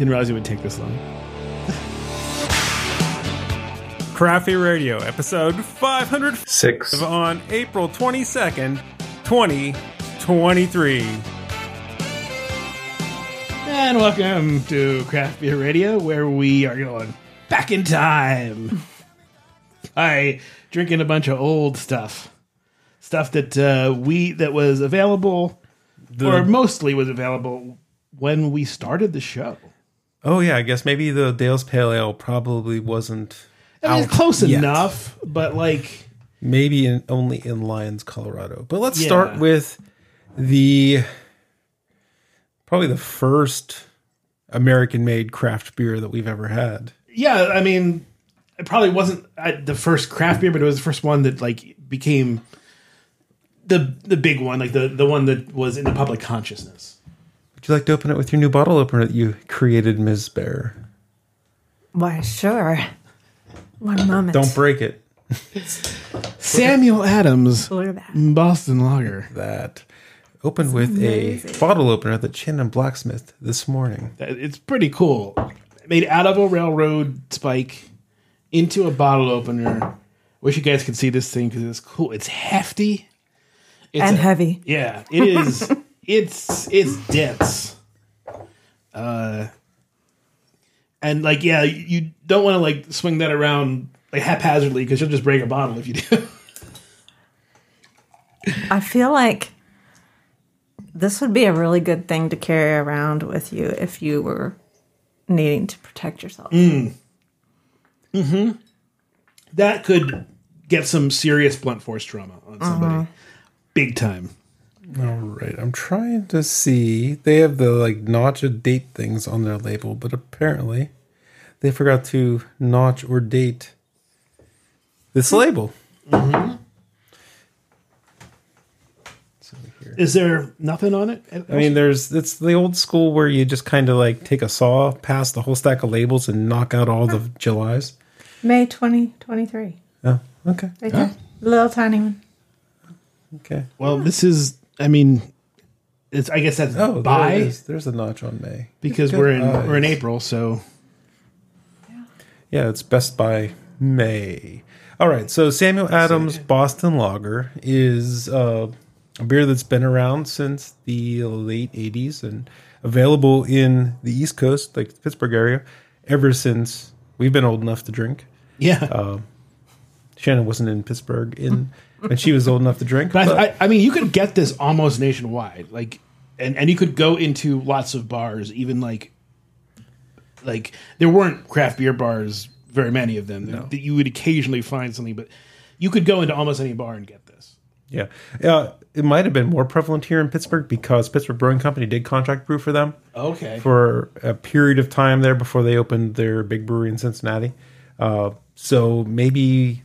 Didn't realize it would take this long. Crafty Radio, episode 506 Six. on April 22nd, 2023. And welcome to Craft Beer Radio, where we are going back in time. I drinking a bunch of old stuff, stuff that uh, we that was available, or mostly was available when we started the show. Oh yeah, I guess maybe the Dale's Pale Ale probably wasn't I mean, it's close yet. enough, but like, Maybe in, only in Lyons, Colorado. But let's Yeah. start with the probably the first American-made craft beer that we've ever had. yeah, I mean, it probably wasn't uh, the first craft beer, but it was the first one that like became the the big one, like the the one that was in the public consciousness. Would you like to open it with your new bottle opener that you created, Ms. Bear? Why, sure. One moment. Don't break it. Samuel Adams, Look at that. Boston Lager. That. Opened with a bottle opener that Shannon blacksmithed this morning. It's pretty cool. Made out of a railroad spike into a bottle opener. Wish you guys could see this thing because it's cool. It's hefty. It's And a- heavy. Yeah, it is. it's it's dense. Uh, and like yeah, you don't want to like swing that around like haphazardly because you'll just break a bottle if you do. I feel like this would be a really good thing to carry around with you if you were needing to protect yourself. Mm. Hmm. That could get some serious blunt force trauma on somebody, big time. All right, I'm trying to see. They have the like notch or date things on their label, but apparently they forgot to notch or date this hmm. label. Mm-hmm. So here. Is there nothing on it? I mean, there's it's the old school where you just kind of like take a saw past the whole stack of labels and knock out all the Julys. May 2023. Oh, okay, Right there. Little tiny one. okay. well, this is. I mean, it's. I guess that's Oh, by it is. There's a notch on May because we're in eyes. we're in April, so Yeah, it's Best by May. All right, so Samuel Adams Boston Lager is uh, a beer that's been around since the late 80s and available in the East Coast, like the Pittsburgh area, ever since we've been old enough to drink. yeah. Shannon wasn't in Pittsburgh in when she was old enough to drink. But but- I, I mean, you could get this almost nationwide, like, and and you could go into lots of bars, even like, like there weren't craft beer bars, very many of them. That you would occasionally find something, but you could go into almost any bar and get this. Yeah, yeah. It might have been more prevalent here in Pittsburgh because Pittsburgh Brewing Company did contract brew for them Okay. for a period of time there before they opened their big brewery in Cincinnati. Uh, so maybe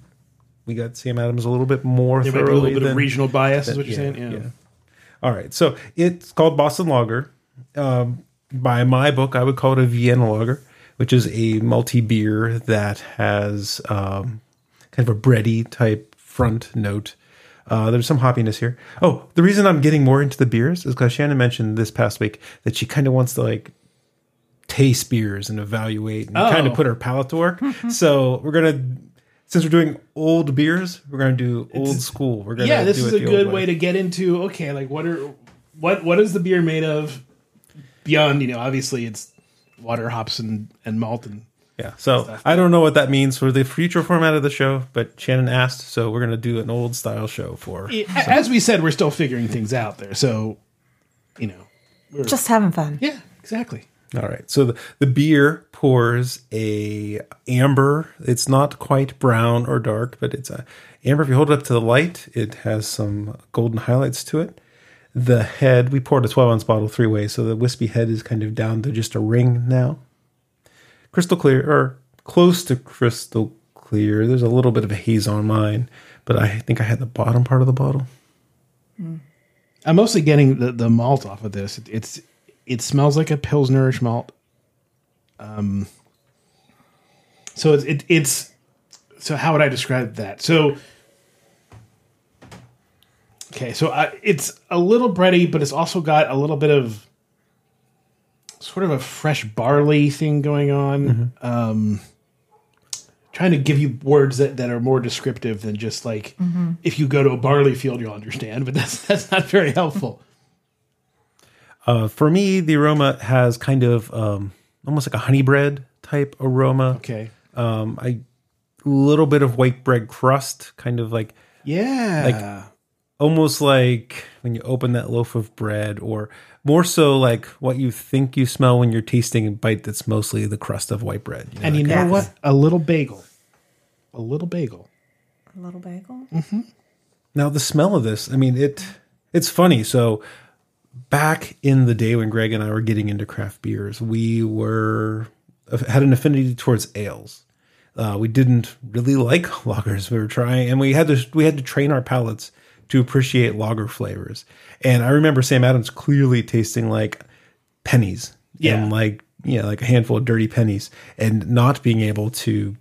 we got Sam Adams a little bit more there be a little bit than of regional bias, is what you're yeah, saying. Yeah. yeah. All right, so it's called Boston Lager. Um, by my book, I would call it a Vienna Lager, which is a multi beer that has um, kind of a bready type front note. Uh, there's some hoppiness here. Oh, the reason I'm getting more into the beers is because Shannon mentioned this past week that she kind of wants to like taste beers and evaluate and kind of Oh. put her palate to work. so we're gonna, since we're doing old beers, we're gonna do old school. We're gonna Yeah, this do is it a good old way to get into. Okay, like what are what what is the beer made of? Beyond, you know, obviously it's water, hops, and and malt, and Yeah. So I don't know what that means for the future format of the show, but Shannon asked, so we're gonna do an old style show for. as we said, we're still figuring things out there. So, you know, Just having fun. yeah, exactly. All right. So the, the beer pours a amber. It's not quite brown or dark, but it's a amber. If you hold it up to the light, it has some golden highlights to it. The head, we poured a 12 ounce bottle three ways, so the wispy head is kind of down to just a ring now. Crystal clear, or close to crystal clear. There's a little bit of a haze on mine, but I think I had the bottom part of the bottle. Hmm. I'm mostly getting the, the malt off of this. It's it smells like a pilsnerish malt. Um, so it's it, it's so how would I describe that? So okay, so I, it's a little bready, but it's also got a little bit of sort of a fresh barley thing going on. Um, trying to give you words that, that are more descriptive than just like if you go to a barley field you'll understand, but that's that's not very helpful. Uh, for me, the aroma has kind of um, almost like a honey bread type aroma. Okay. Um, I little bit of white bread crust, kind of like Yeah. Like almost like when you open that loaf of bread, or more so like what you think you smell when you're tasting a bite that's mostly the crust of white bread. you know, and you know what? A little bagel. A little bagel. A little bagel. Now the smell of this, I mean it it's funny. So back in the day when Greg and I were getting into craft beers, we were had an affinity towards ales. Uh, we didn't really like lagers. We were trying, and we had to we had to train our palates to appreciate lager flavors. And I remember Sam Adams clearly tasting like pennies, Yeah. and like you know, like a handful of dirty pennies, and not being able to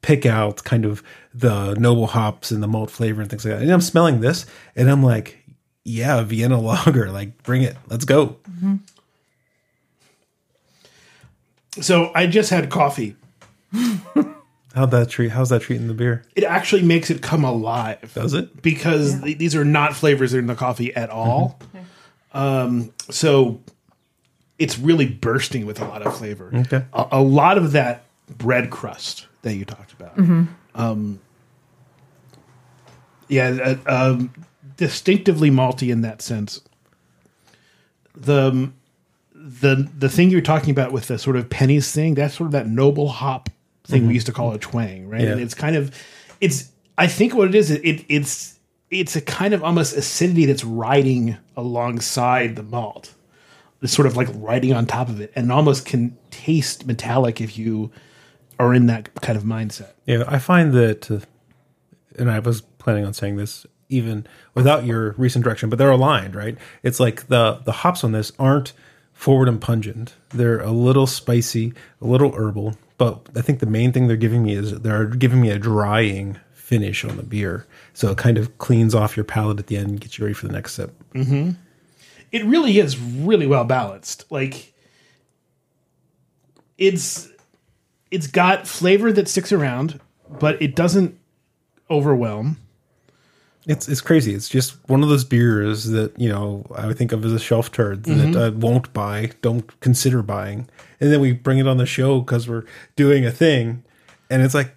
pick out kind of the noble hops and the malt flavor and things like that. And I'm smelling this, and I'm like, yeah, Vienna lager, like bring it, let's go. So I just had coffee. How'd that treat? How's that treating the beer? It actually makes it come alive. Does it? because th- these are not flavors in the coffee at all. Um, so it's really bursting with a lot of flavor. Okay. A, a lot of that bread crust that you talked about. Um, yeah, uh, um, distinctively malty in that sense. The the the thing you're talking about with the sort of pennies thing, that's sort of that noble hop thing we used to call a twang, right? Yeah. And it's kind of it's I think what it is it it's it's a kind of almost acidity that's riding alongside the malt. It's sort of like riding on top of it and almost can taste metallic if you are in that kind of mindset. Yeah, I find that, uh, and I was planning on saying this even without your recent direction, but they're aligned, right? It's like the the hops on this aren't forward and pungent. They're a little spicy, a little herbal, but I think the main thing they're giving me is they're giving me a drying finish on the beer, so it kind of cleans off your palate at the end and gets you ready for the next sip. Mm-hmm. it really is really well balanced. Like it's it's got flavor that sticks around, but it doesn't overwhelm. It's it's crazy. It's just one of those beers that you know I would think of as a shelf turd that mm-hmm. I won't buy, don't consider buying, and then we bring it on the show because we're doing a thing, and it's like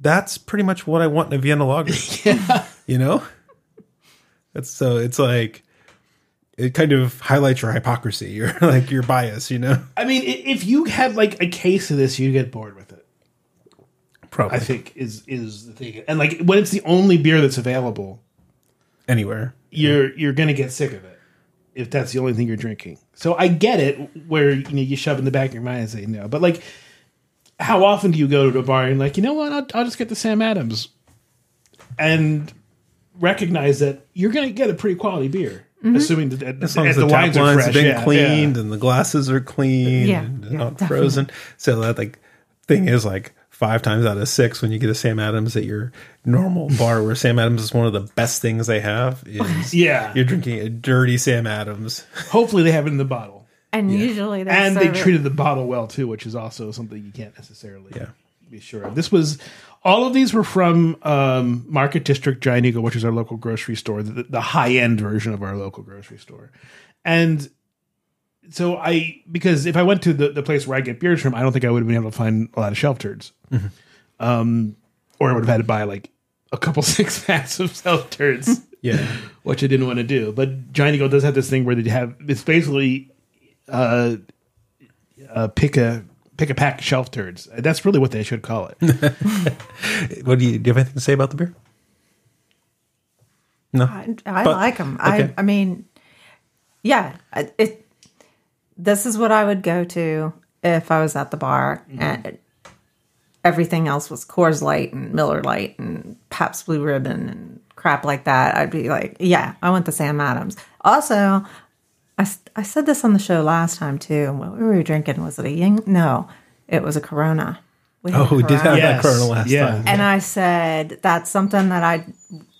that's pretty much what I want in a Vienna lager. You know, it's so it's like it kind of highlights your hypocrisy or like your bias. You know, I mean, if you had like a case of this, you'd get bored with it. Probably I think is is the thing. And like when it's the only beer that's available, anywhere. you're you're gonna get sick of it if that's the only thing you're drinking. So I get it where you know you shove in the back of your mind and say no, but like, how often do you go to a bar and like you know what I'll, I'll just get the Sam Adams and recognize that you're gonna get a pretty quality beer, mm-hmm. assuming that, that As long as the, the wines are fresh, have been yeah, cleaned yeah. and the glasses are clean Yeah, and yeah, not definitely. frozen. So that like thing is like five times out of six when you get a Sam Adams at your normal bar where Sam Adams is one of the best things they have is Yeah. you're drinking a dirty Sam Adams. Hopefully they have it in the bottle. And usually they and they it- treated the bottle well too, which is also something you can't necessarily Yeah. be sure of. This was all of these were from um, Market District Giant Eagle, which is our local grocery store, the, the high end version of our local grocery store, and so I because if I went to the, the place where I get beers from, I don't think I would have been able to find a lot of shelf turds, um, or I would have had to buy like a couple six packs of shelf turds Yeah. which I didn't want to do. But Giant Eagle does have this thing where they have it's basically uh, uh pick a pick a pack of shelf turds. That's really what they should call it. what do you do you have anything to say about the beer? No. I, I But- like them. okay. I I mean, yeah, it. This is what I would go to if I was at the bar, mm-hmm. and everything else was Coors Light and Miller Lite and Pabst Blue Ribbon and crap like that. I'd be like, yeah, I want the Sam Adams. Also, I, I said this on the show last time too. What we were drinking was it a Ying? No, it was a Corona. We Oh, we did have Corona. that Corona last Yeah. time. And I said, that's something that I'd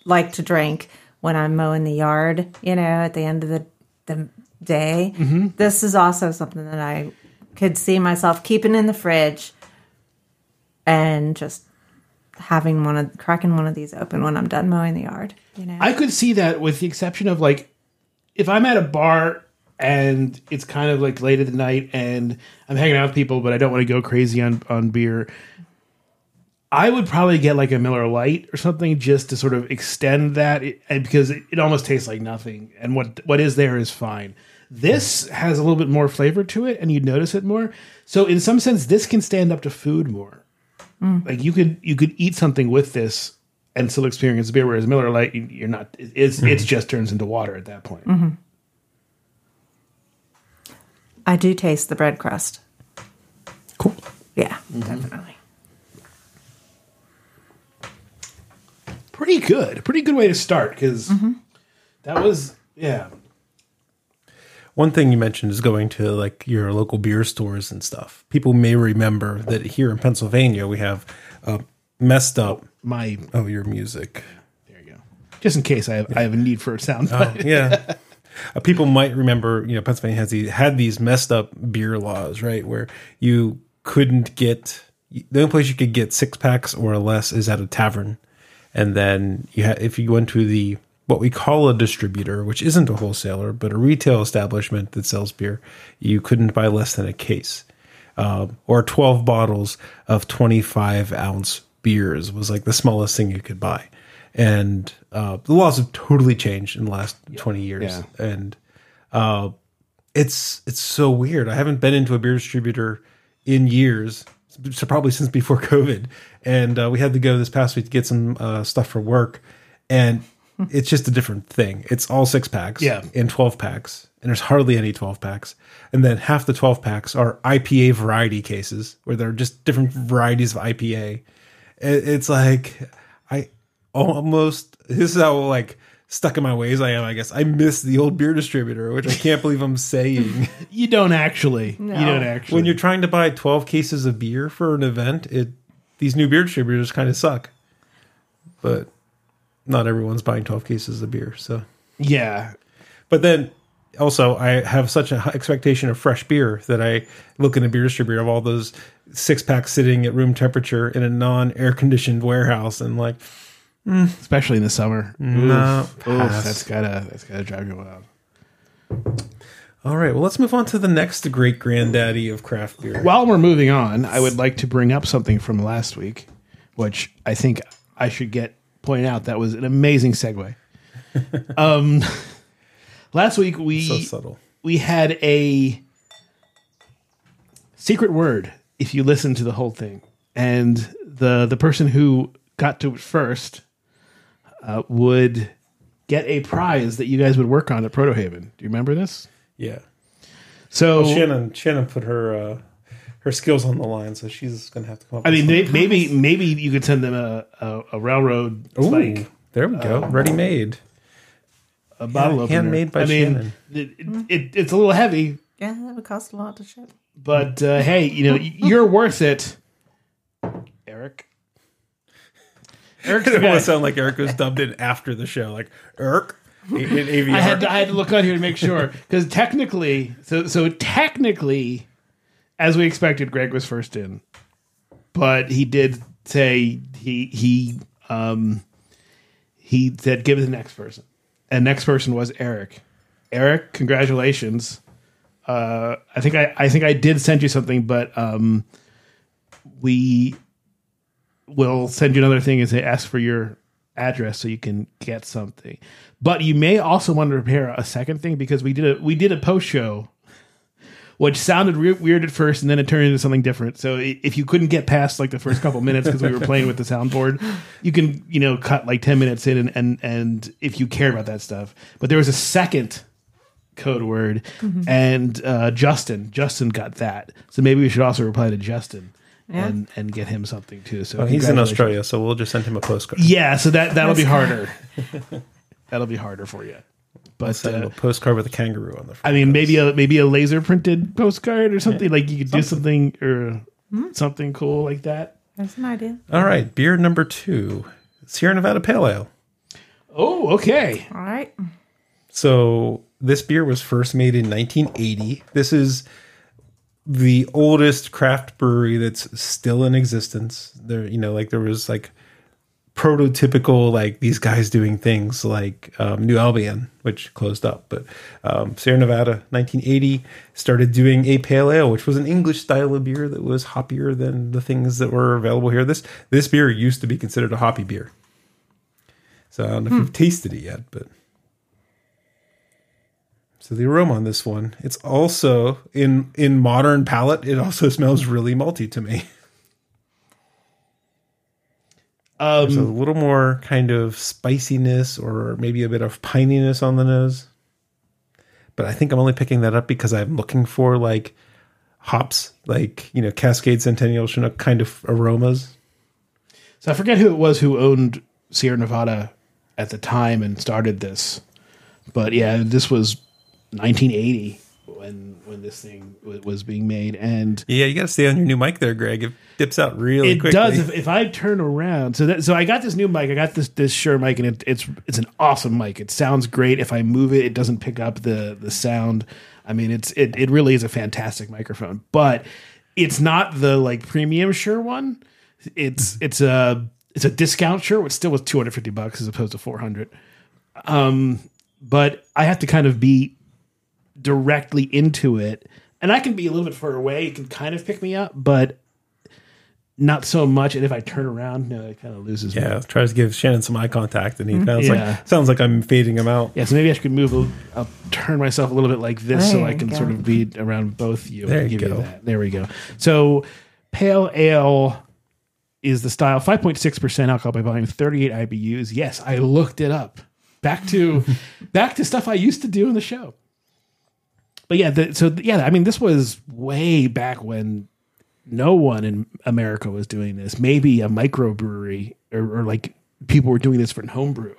like to drink when I'm mowing the yard, you know, at the end of the, the day, mm-hmm. this is also something that I could see myself keeping in the fridge and just having one of cracking one of these open when I'm done mowing the yard. You know, I could see that with the exception of like if I'm at a bar and it's kind of like late at the night and I'm hanging out with people, but I don't want to go crazy on on beer. I would probably get like a Miller Lite or something just to sort of extend that, it, because it, it almost tastes like nothing, and what what is there is fine. This has a little bit more flavor to it, and you notice it more. So, in some sense, this can stand up to food more. Mm. Like you could you could eat something with this and still experience beer, whereas Miller Lite, you- you're not. It's mm-hmm. it's just turns into water at that point. Mm-hmm. I do taste the bread crust. Cool. Yeah, mm-hmm. definitely. Pretty good, pretty good way to start because that was yeah. One thing you mentioned is going to like your local beer stores and stuff. People may remember that here in Pennsylvania we have uh, messed up. My Oh, your music. there you go. Just in case I have I have a need for a sound. Oh, yeah. Uh, people might remember, you know, Pennsylvania has these, had these messed up beer laws, right? Where you couldn't get the only place you could get six packs or less is at a tavern, and then you ha- if you went to the what we call a distributor, which isn't a wholesaler but a retail establishment that sells beer, you couldn't buy less than a case. Um, or 12 bottles of 25 ounce beers was like the smallest thing you could buy. And uh, the laws have totally changed in the last 20 years. Yeah. And uh, it's it's so weird. I haven't been into a beer distributor in years, so probably since before COVID. And uh, we had to go this past week to get some uh, stuff for work, and it's just a different thing. It's all six packs, Yeah. and twelve packs, and there's hardly any twelve packs. And then half the twelve packs are IPA variety cases, where there are just different varieties of IPA. It's like I almost this is how like stuck in my ways I am. I guess I miss the old beer distributor, which I can't believe I'm saying. You don't actually. You don't actually. when you're trying to buy 12 cases of beer for an event, it these new beer distributors kind of suck. But not everyone's buying 12 cases of beer, so. yeah, But then also I have such an expectation of fresh beer that I look in a beer distributor of all those six packs sitting at room temperature in a non-air conditioned warehouse and like mm. especially in the summer. No, Oof, pass. Ah, that's gotta that's gotta drive you wild. all right, well let's move on to the next great granddaddy of craft beer. While we're moving on, I would like to bring up something from last week, which I think I should get point out. That was an amazing segue. um, last week we so subtle. we had a secret word if you listen to the whole thing and the the person who got to it first uh, would get a prize that you guys would work on at Protohaven do you remember this Yeah. so Shannon Shannon put her uh, her skills on the line, so she's gonna have to come up. i with mean may, maybe maybe you could send them a, a, a railroad Ooh, like there we go, ready made. a bottle opener. handmade by i mean Shannon. it, it, it, it's a little heavy Yeah, that would cost a lot to ship. but uh, hey you know you're worth it eric Eric's It the guy. almost sound like Eric was dubbed in after the show, like Eric in AVR. I had to, I had to look on here to make sure because technically, so so technically, as we expected, Greg was first in, but he did say he he um he said give it the next person, and next person was Eric. Eric, congratulations. Uh, I think I I think I did send you something, but um, we will send you another thing and say ask for your address so you can get something. But you may also want to prepare a second thing because we did a we did a post show, which sounded re- weird at first and then it turned into something different. So if you couldn't get past like the first couple minutes because we were playing with the soundboard, you can you know cut like ten minutes in and and and if you care about that stuff. But there was a second code word and uh, Justin Justin got that. So maybe we should also reply to Justin. Yeah. And, and get him something too. So Oh, he's in. Australia, so we'll just send him a postcard. Yeah, so that that'll be harder. that'll be harder for you. But uh, a postcard with a kangaroo on the front. I mean, maybe a maybe a laser printed postcard or something like you could do something or something cool like that. That's an idea. All right, beer number two, Sierra Nevada Pale Ale. Oh, okay. All right. So this beer was first made in 1980. This is the oldest craft brewery that's still in existence. There, you know, like there was like prototypical like these guys doing things like um, New Albion, which closed up, but um, Sierra Nevada, 1980, started doing a pale ale, which was an English style of beer that was hoppier than the things that were available here. This this beer used to be considered a hoppy beer. So I don't know if you've tasted it yet, but so the aroma on this one, it's also in in modern palate, it also smells really malty to me. There's a um, little more kind of spiciness or maybe a bit of pininess on the nose. But I think I'm only picking that up because I'm looking for like hops, like, you know, Cascade Centennial Chinook kind of aromas. So I forget who it was who owned Sierra Nevada at the time and started this, but yeah, this was 1980 when when this thing w- was being made, and Yeah, you got to stay on your new mic there, Greg. It dips out really it quickly. does. If, if I turn around, so that so I got this new mic. I got this this Shure mic, and it, it's it's an awesome mic. It sounds great. If I move it, it doesn't pick up the the sound. I mean, it's it it really is a fantastic microphone, but it's not the like premium Shure one. It's it's a it's a discount Shure, which still was two hundred fifty bucks as opposed to four hundred. Um, but I have to kind of be directly into it, and I can be a little bit further away. It can kind of pick me up, but not so much. And if I turn around, no, it kind of loses me. yeah, tries to give Shannon some eye contact, and he mm-hmm. sounds Yeah. like sounds like I'm fading him out. Yeah, so maybe I should move. A, I'll turn myself a little bit like this, so I can go. sort of be around both you. There and you give go. that. There we go. So, pale ale is the style. Five point six percent alcohol by volume. Thirty eight IBUs. Yes, I looked it up. Back to back to stuff I used to do in the show. But yeah, the, so yeah, I mean, this was way back when no one in America was doing this. Maybe a microbrewery or, or like people were doing this for homebrew,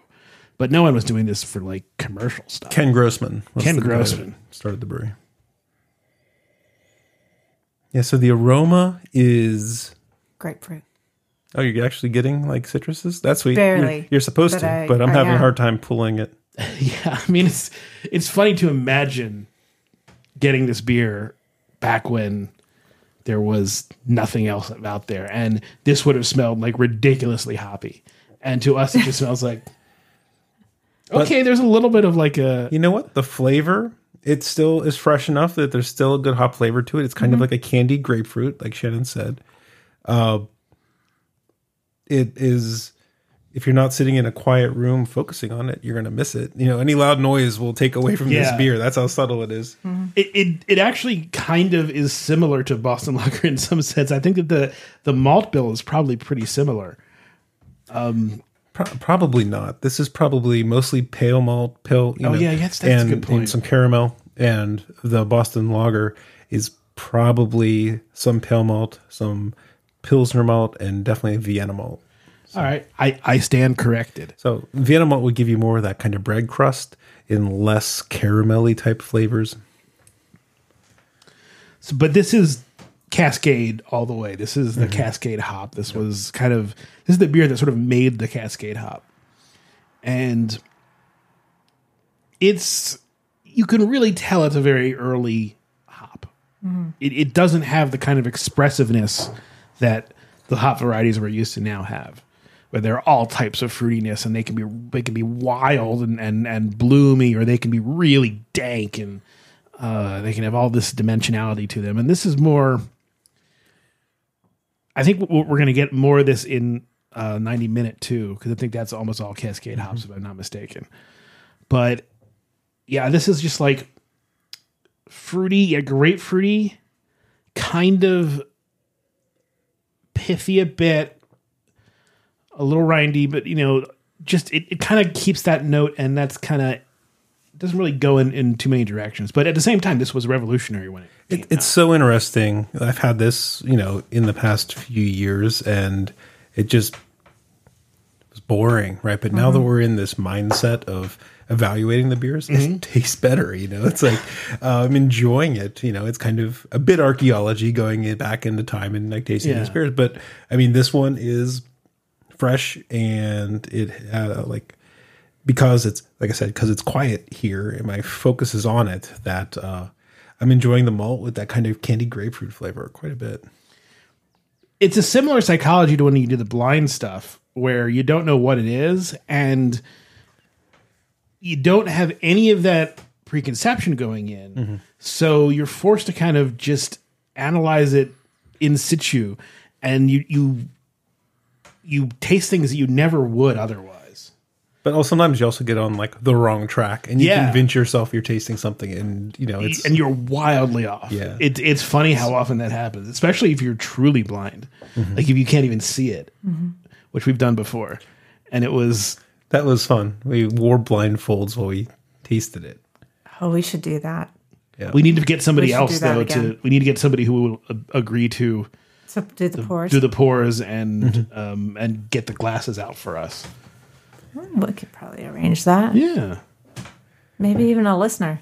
but no one was doing this for like commercial stuff. Ken Grossman. was Ken the guy Grossman. started the brewery. Yeah, so the aroma is. Grapefruit. Oh, you're actually getting like citruses? That's sweet. Barely, You're, you're supposed but to, I- but I'm I having a hard time pulling it. Yeah, I mean it's it's funny to imagine getting this beer back when there was nothing else out there, and this would have smelled like ridiculously hoppy, and to us it just smells like. Okay, there's a little bit of like a You know what? The flavor, it still is fresh enough that there's still a good hop flavor to it. It's kind of like a candied grapefruit, like Shannon said. Uh, it is, if you're not sitting in a quiet room focusing on it, you're going to miss it. You know, any loud noise will take away from this beer. That's how subtle it is. Mm-hmm. it, it it actually kind of is similar to Boston Lager in some sense. I think that the the malt bill is probably pretty similar. Um, Pro- probably not. This is probably mostly pale malt, pale. Oh, know, yeah, yes, that's a good point. And some caramel, and the Boston Lager is probably some pale malt, some Pilsner malt, and definitely Vienna malt. All right, I I stand corrected. So Vienna malt would give you more of that kind of bread crust in less caramelly type flavors. So, but this is Cascade all the way. This is the mm-hmm. Cascade hop. This was kind of this is the beer that sort of made the Cascade hop, and it's you can really tell it's a very early hop. Mm-hmm. It, it doesn't have the kind of expressiveness that the hop varieties we're used to now have, where they're all types of fruitiness and they can be they can be wild and and, and bloomy, or they can be really dank and uh, they can have all this dimensionality to them. And this is more. I think we're going to get more of this in uh, 90 minute too, because I think that's almost all Cascade hops, if I'm not mistaken. But yeah, this is just like fruity, yeah, grapefruity, kind of pithy a bit, a little rindy, but you know, just it, it kind of keeps that note, and that's kind of doesn't really go in, in too many directions. But at the same time, this was revolutionary when it. Came It's so interesting. I've had this, you know, in the past few years, and it just was boring, right? But now that we're in this mindset of evaluating the beers, it tastes better. You know, it's like uh, I'm enjoying it. You know, it's kind of a bit archaeology going in back into time and like tasting Yeah. these beers. But I mean, this one is fresh and it uh, like because it's like I said, because it's quiet here and my focus is on it, that uh, I'm enjoying the malt with that kind of candy grapefruit flavor quite a bit. it's a similar psychology to when you do the blind stuff where you don't know what it is and you don't have any of that preconception going in so you're forced to kind of just analyze it in situ and you you you taste things that you never would otherwise But also sometimes you also get on like the wrong track and you Yeah. convince yourself you're tasting something and you know it's and you're wildly off Yeah. it, it's funny how often that happens especially if you're truly blind like if you can't even see it which we've done before and it was that was fun. We wore blindfolds while we tasted it. Oh, we should do that. Yeah, We need to get somebody We should else do that though to again. we need to get somebody who will uh, agree to So do the pours. do the pours and um and get the glasses out for us. we could probably arrange that. Yeah. Maybe even a listener.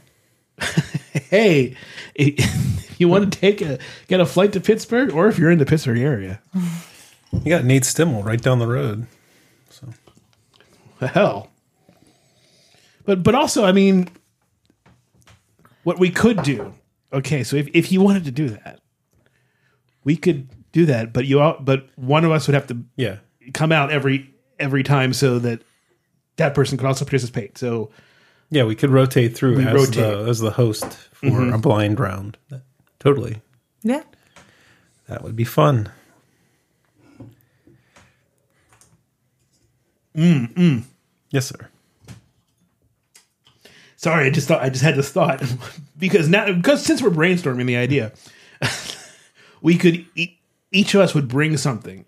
Hey, if you want to take a get a flight to Pittsburgh or if you're in the Pittsburgh area. You got Nate Stimmel right down the road. The hell. But but also, I mean what we could do. Okay, so if if you wanted to do that, we could do that, but you all, but one of us would have to Yeah. come out every every time so that that person could also participate. So Yeah, we could rotate through We as rotate. the as the host for a blind round. Totally. Yeah. That would be fun. Mm, mm. Yes, sir. sorry, I just thought I just had this thought because now because since we're brainstorming the idea, we could e- each of us would bring something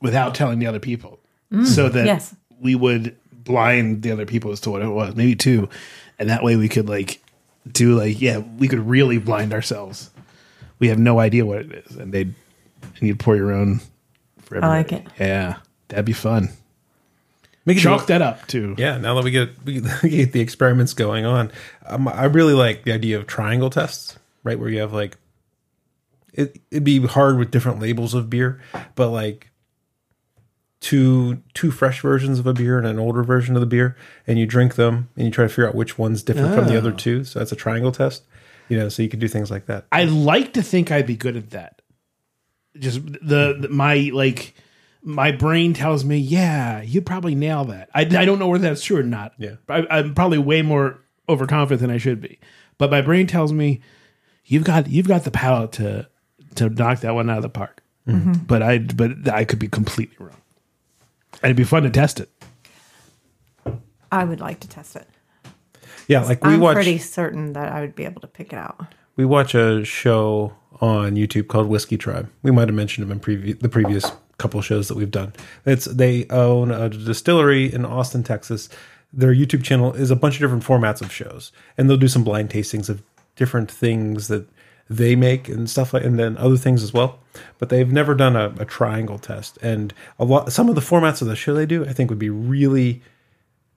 without telling the other people, so that yes. we would blind the other people as to what it was, maybe two, and that way we could like do like yeah, we could really blind ourselves. We have no idea what it is, and they'd and you'd pour your own. For I like it Yeah, that'd be fun. Make it Chalk that up too. Yeah, now that we get we get the experiments going on, um, I really like the idea of triangle tests, right? Where you have like it, it'd be hard with different labels of beer, but like two two fresh versions of a beer and an older version of the beer, and you drink them and you try to figure out which one's different from the ah. other two. So that's a triangle test, you know. So you could do things like that. I like to think I'd be good at that. Just the, the my like my brain tells me, yeah, you'd probably nail that. I, I don't know whether that's true or not. Yeah. I, I'm probably way more overconfident than I should be, but my brain tells me you've got you've got the palate to to knock that one out of the park. Mm-hmm. But I but I could be completely wrong. And it'd be fun to test it. I would like to test it. Yeah, like we I'm watch pretty certain that I would be able to pick it out. we watch a show on YouTube called Whiskey Tribe. We might have mentioned them in previ- the previous couple shows that we've done. It's they own a distillery in Austin, Texas. Their YouTube channel is a bunch of different formats of shows, and they'll do some blind tastings of different things that they make and stuff like, and then other things as well. But they've never done a, a triangle test, and a lot. Some of the formats of the show they do, I think, would be really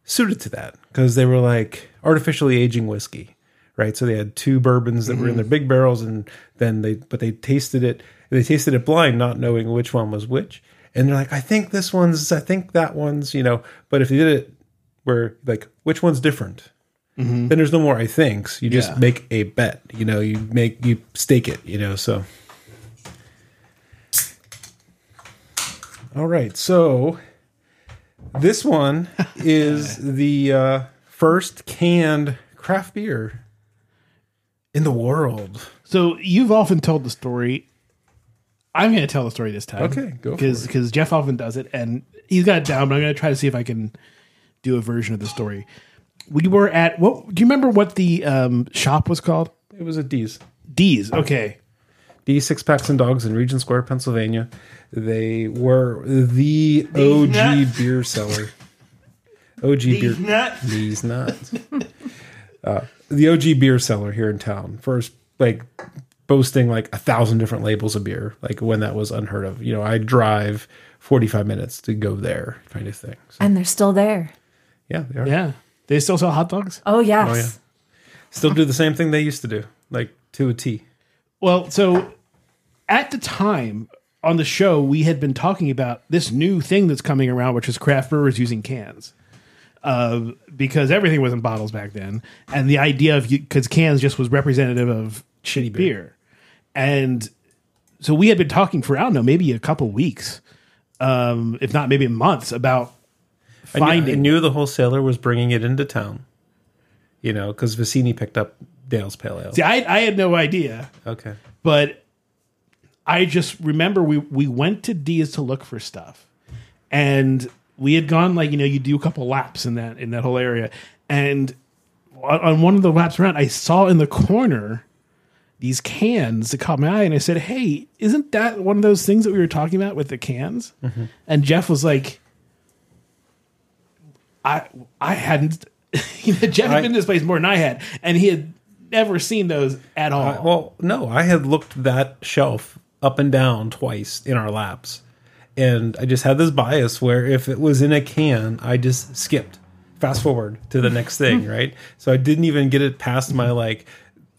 suited to that because they were like artificially aging whiskey, right? So they had two bourbons that were in mm-hmm. their big barrels, and then they but they tasted it. They tasted it blind, not knowing which one was which. And they're like, I think this one's, I think that one's, you know. But if you did it where like which one's different, then there's no more I thinks. You just Yeah. make a bet. You know, you make you stake it. You know, so. All right, so this one is the uh, first canned craft beer in the world. So you've often told the story. I'm going to tell the story this time. Okay, go because because Jeff often does it, and he's got it down. But I'm going to try to see if I can do a version of the story. We were at what? Do you remember what the um, shop was called? It was a D's. D's. Okay. D's Six Packs and Dogs in Regent Square, Pennsylvania. They were the OG nuts. beer seller. OG beer. nuts. These nuts. uh, the OG beer seller here in town. First, like boasting like a thousand different labels of beer. Like when that was unheard of. You know, I drive forty five minutes to go there, kind of thing. So, And they're still there. yeah, they are. Yeah. They still sell hot dogs. Oh, yes. Oh, yeah. Still do the same thing they used to do, like to a T. Well, so at the time on the show, we had been talking about this new thing that's coming around, which is craft brewers using cans. uh, because everything was in bottles back then, and the idea of because cans just was representative of shitty beer. and so we had been talking for I don't know maybe a couple weeks, um, if not maybe months about I knew. I knew the wholesaler was bringing it into town. You know, because Vecenie picked up Dale's Pale Ale. See, I, I had no idea, Okay. but I just remember we we went to D's to look for stuff, and we had gone like you know you do a couple laps in that in that whole area, and on, on one of the laps around, I saw in the corner these cans that caught my eye, and I said, "Hey, isn't that one of those things that we were talking about with the cans?" Mm-hmm. And Jeff was like, "I I hadn't." you know, Jeff had I- been to this place more than I had, and he had never seen those at all. I- well, no, I had looked that shelf up and down twice in our laps. And I just had this bias where if it was in a can, I just skipped, fast forward to the next thing, right? So I didn't even get it past my like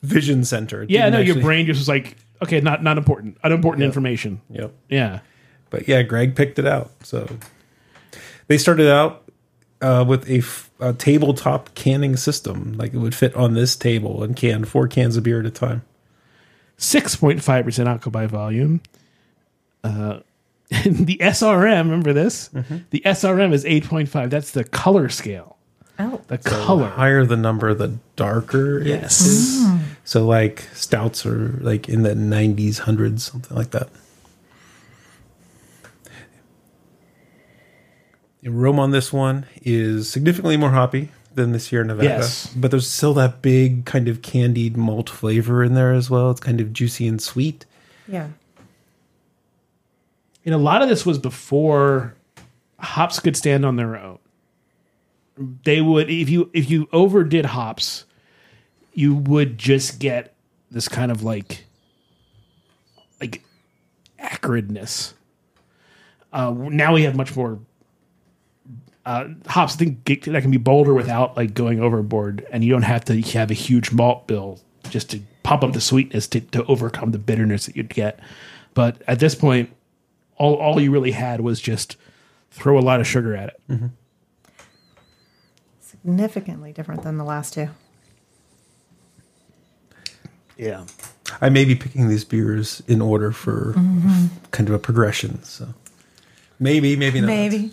vision center. It Yeah, no, your brain just was like, okay, not not important, unimportant information. Yep. Yeah, But yeah, Greg picked it out. So they started out uh, with a, f- a tabletop canning system. Like it would fit on this table and can four cans of beer at a time. six point five percent alcohol by volume. Uh, and the SRM, remember this? Mm-hmm. The SRM is eight point five. That's the color scale. Oh, The The color. higher the number, the darker it Yes. is. So like stouts are like in the 90s, hundreds, something like that. The aroma on this one is significantly more hoppy than this the Sierra Nevada, Yes. but there's still that big kind of candied malt flavor in there as well. It's kind of juicy and sweet. yeah. And a lot of this was before hops could stand on their own. They would if you if you overdid hops, you would just get this kind of like like acridness. Uh, now we have much more uh, hops. I think get- that can be bolder without like going overboard, and you don't have to have a huge malt bill just to pump up the sweetness to, to overcome the bitterness that you'd get. But at this point, all all you really had was just throw a lot of sugar at it. Significantly different than the last two. Yeah. I may be picking these beers in order for kind of a progression. So maybe, maybe not. Maybe.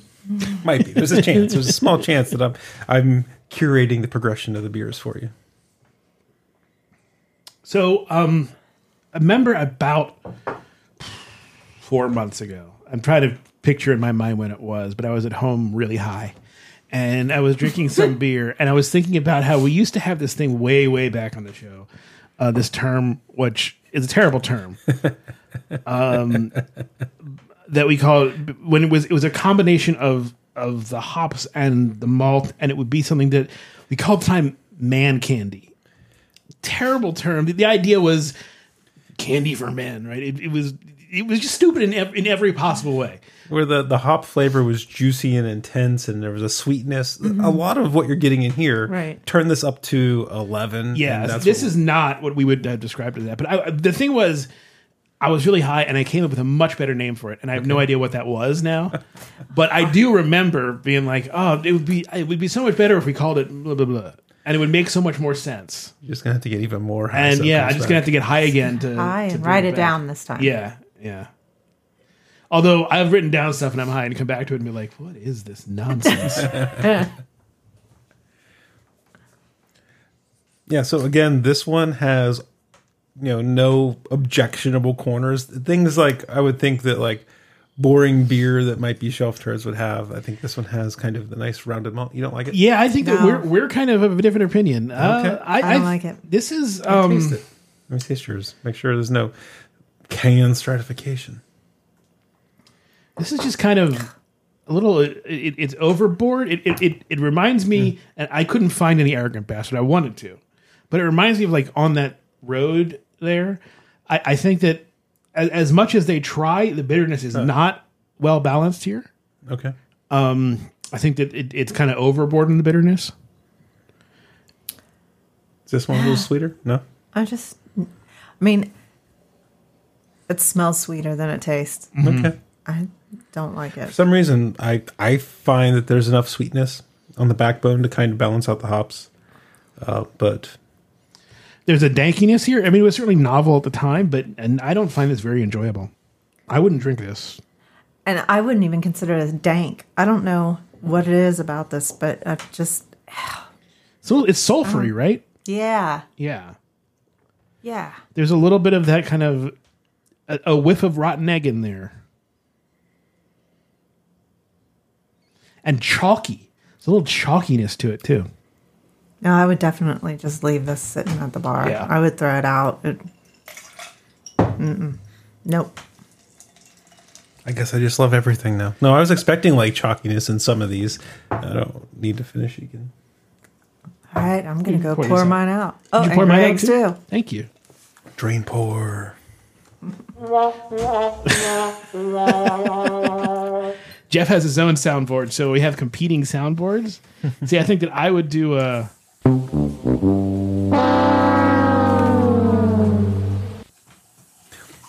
Might be. There's a chance. There's a small chance that I'm I'm curating the progression of the beers for you. So, um, I remember about four months ago. I'm trying to picture in my mind when it was, but I was at home really high, and I was drinking some beer, and I was thinking about how we used to have this thing way, way back on the show. Uh, this term, which is a terrible term, um, that we call when it was it was a combination of of the hops and the malt, and it would be something that we called the time man candy terrible term. The, the idea was candy for men, right? It, it was it was just stupid in ev- in every possible way. Where the, the hop flavor was juicy and intense and there was a sweetness. Mm-hmm. A lot of what you're getting in here Right. turn this up to 11. Yeah, and that's this what- is not what we would have described as that. But I, the thing was, I was really high, and I came up with a much better name for it, and I have no idea what that was now. but I do remember being like, "Oh, it would be it would be so much better if we called it blah blah blah." And it would make so much more sense. You're just going to have to get even more high. And so yeah, I'm just back. gonna have to get high again to High to and bring write it back. down this time. Yeah, yeah. Although I've written down stuff and I'm high and come back to it and be like, what is this nonsense? Yeah, so again, this one has you know no objectionable corners. Things like I would think that like boring beer that might be shelf turds would have. I think this one has kind of the nice rounded malt. You don't like it? yeah, I think that we're we're kind of of a different opinion. Uh, I, I don't like it. This is Taste um, it. Let me taste yours. Make sure there's no can stratification. this is just kind of a little. It, it, it's overboard. It, it it it reminds me, and I couldn't find any arrogant bastard. I wanted to, but it reminds me of like on that road there. I, I think that as, as much as they try, the bitterness is not well balanced here. Okay. Um, I think that it, it's kind of overboard in the bitterness. Is this one a little sweeter? No. I just, I mean, it smells sweeter than it tastes. Mm-hmm. Okay. I don't like it. For some reason, I I find that there's enough sweetness on the backbone to kind of balance out the hops. Uh, but There's a dankiness here. I mean, it was certainly novel at the time, but and I don't find this very enjoyable. I wouldn't drink this. And I wouldn't even consider it as dank. I don't know what it is about this, but I've just So it's sulfury, uh-huh. right? yeah, Yeah. yeah. There's a little bit of that kind of a, a whiff of rotten egg in there, and chalky. There's a little chalkiness to it too. No, I would definitely just leave this sitting at the bar. Yeah. I would throw it out. It, mm-mm. Nope. I guess I just love everything now. No, I was expecting like chalkiness in some of these. I don't need to finish again. All right, I'm gonna go pour pour, these out. mine out. Oh, Did you oh, and pour mine out Greg's too. Thank you. Drain pour. Jeff has his own soundboard, so we have competing soundboards. See, I think that I would do a.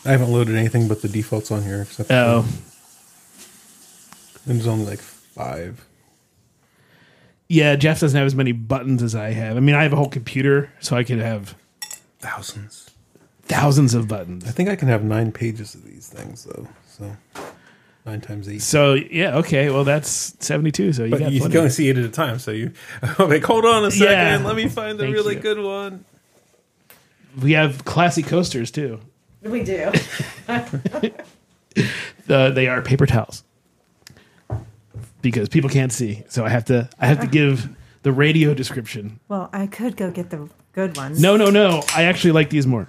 I haven't loaded anything but the defaults on here except Oh, there's only like five. yeah. Jeff doesn't have as many buttons as I have. I mean, I have a whole computer, so I could have Thousands. thousands of buttons. I think I can have nine pages of these things though. So nine times eight. So yeah, okay. Well, that's seventy-two. So you But got you plenty. can only see eight at a time. So you like, hold on a second. Yeah. Let me find the Thank really you. good one. We have classy coasters too. We do. Uh, they are paper towels because people can't see. So I have to. I have to give the radio description. well, I could go get the good ones. No, no, no. I actually like these more.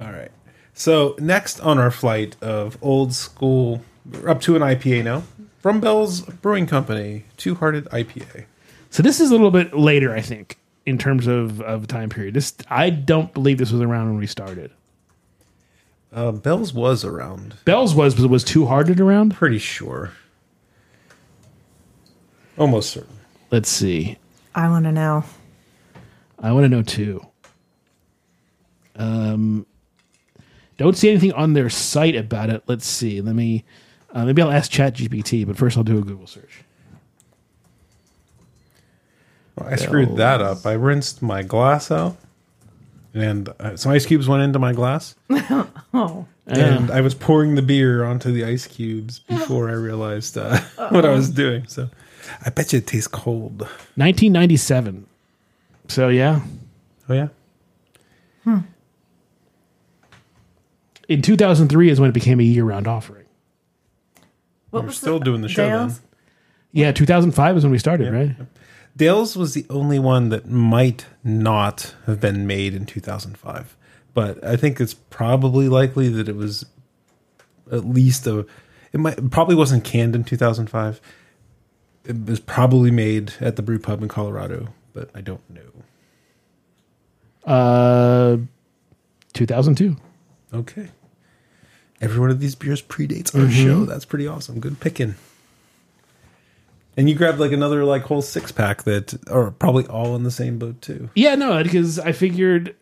All right. So next on our flight of old school, we're up to an IPA now from Bell's Brewing Company, Two Hearted IPA. So this is a little bit later, I think, in terms of of time period. This I don't believe this was around when we started. Uh, Bell's was around, Bell's was was Two Hearted around. pretty sure, almost certain. Let's see. I want to know. I want to know too. Um, don't see anything on their site about it. Let's see. Let me. Uh, maybe I'll ask ChatGPT, but first I'll do a Google search. Well, I screwed that up. I rinsed my glass out, and uh, some ice cubes went into my glass. Oh, and I was pouring the beer onto the ice cubes before I realized uh, what I was doing. So I bet you it tastes cold. 1997. So yeah, Oh yeah, in 2003 is when it became a year-round offering. What we're was still the- doing the show. Then. Yeah, 2005 is when we started, right? Dale's was the only one that might not have been made in 2005, but I think it's probably likely that it was at least a. It might it probably wasn't canned in 2005. It was probably made at the brew pub in Colorado, but I don't know. Uh, 2002. Okay. Every one of these beers predates our mm-hmm. show. That's pretty awesome. Good picking. And you grabbed like another like whole six pack that are probably all in the same boat too. Yeah, no, because I figured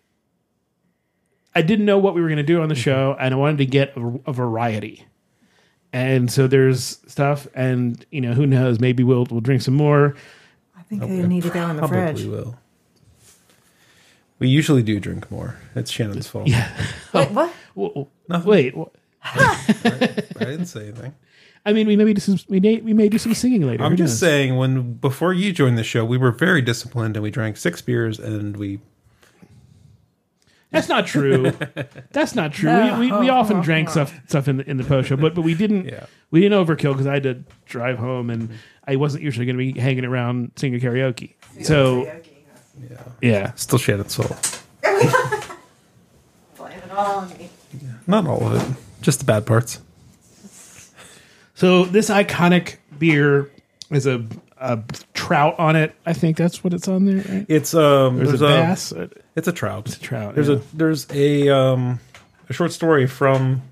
I didn't know what we were going to do on the mm-hmm. show, and I wanted to get a, a variety. And so there's stuff, and you know, who knows? Maybe we'll we'll drink some more. I think they need to go in the Probably fridge. will. We usually do drink more. It's Shannon's fault. Yeah. Wait, what? Well, Nothing. wait. wha- I didn't say anything. I mean, we maybe do some. We may, we may do some singing later. I'm Who just knows? saying when before you joined the show, we were very disciplined and we drank six beers and we That's not true. That's not true. We, we, we often drank stuff stuff in the in the post show, but but we didn't Yeah. we didn't overkill because I had to drive home and I wasn't usually going to be hanging around singing karaoke. So yeah, still Shannon's fault. Blame it all on me. Not all of it. Just the bad parts. so this iconic beer is a, a trout on it. I think that's what it's on there. Right? It's um There's, there's, a a, bass. It's a trout. It's a trout. There's yeah. a there's a um a short story from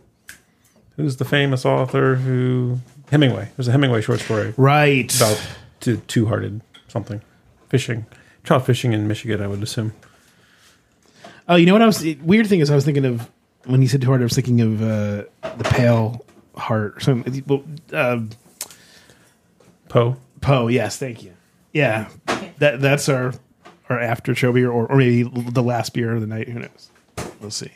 who's the famous author who Hemingway. There's a Hemingway short story right. about two two hearted something fishing trout fishing in Michigan. I would assume. Oh, you know what I was? Weird thing is, I was thinking of when you said two heart. I was thinking of uh, the pale heart. or something. Well, uh, Poe. Poe. Yes, thank you. Yeah, that that's our our after show beer, or, or maybe the last beer of the night. Who knows? We'll see.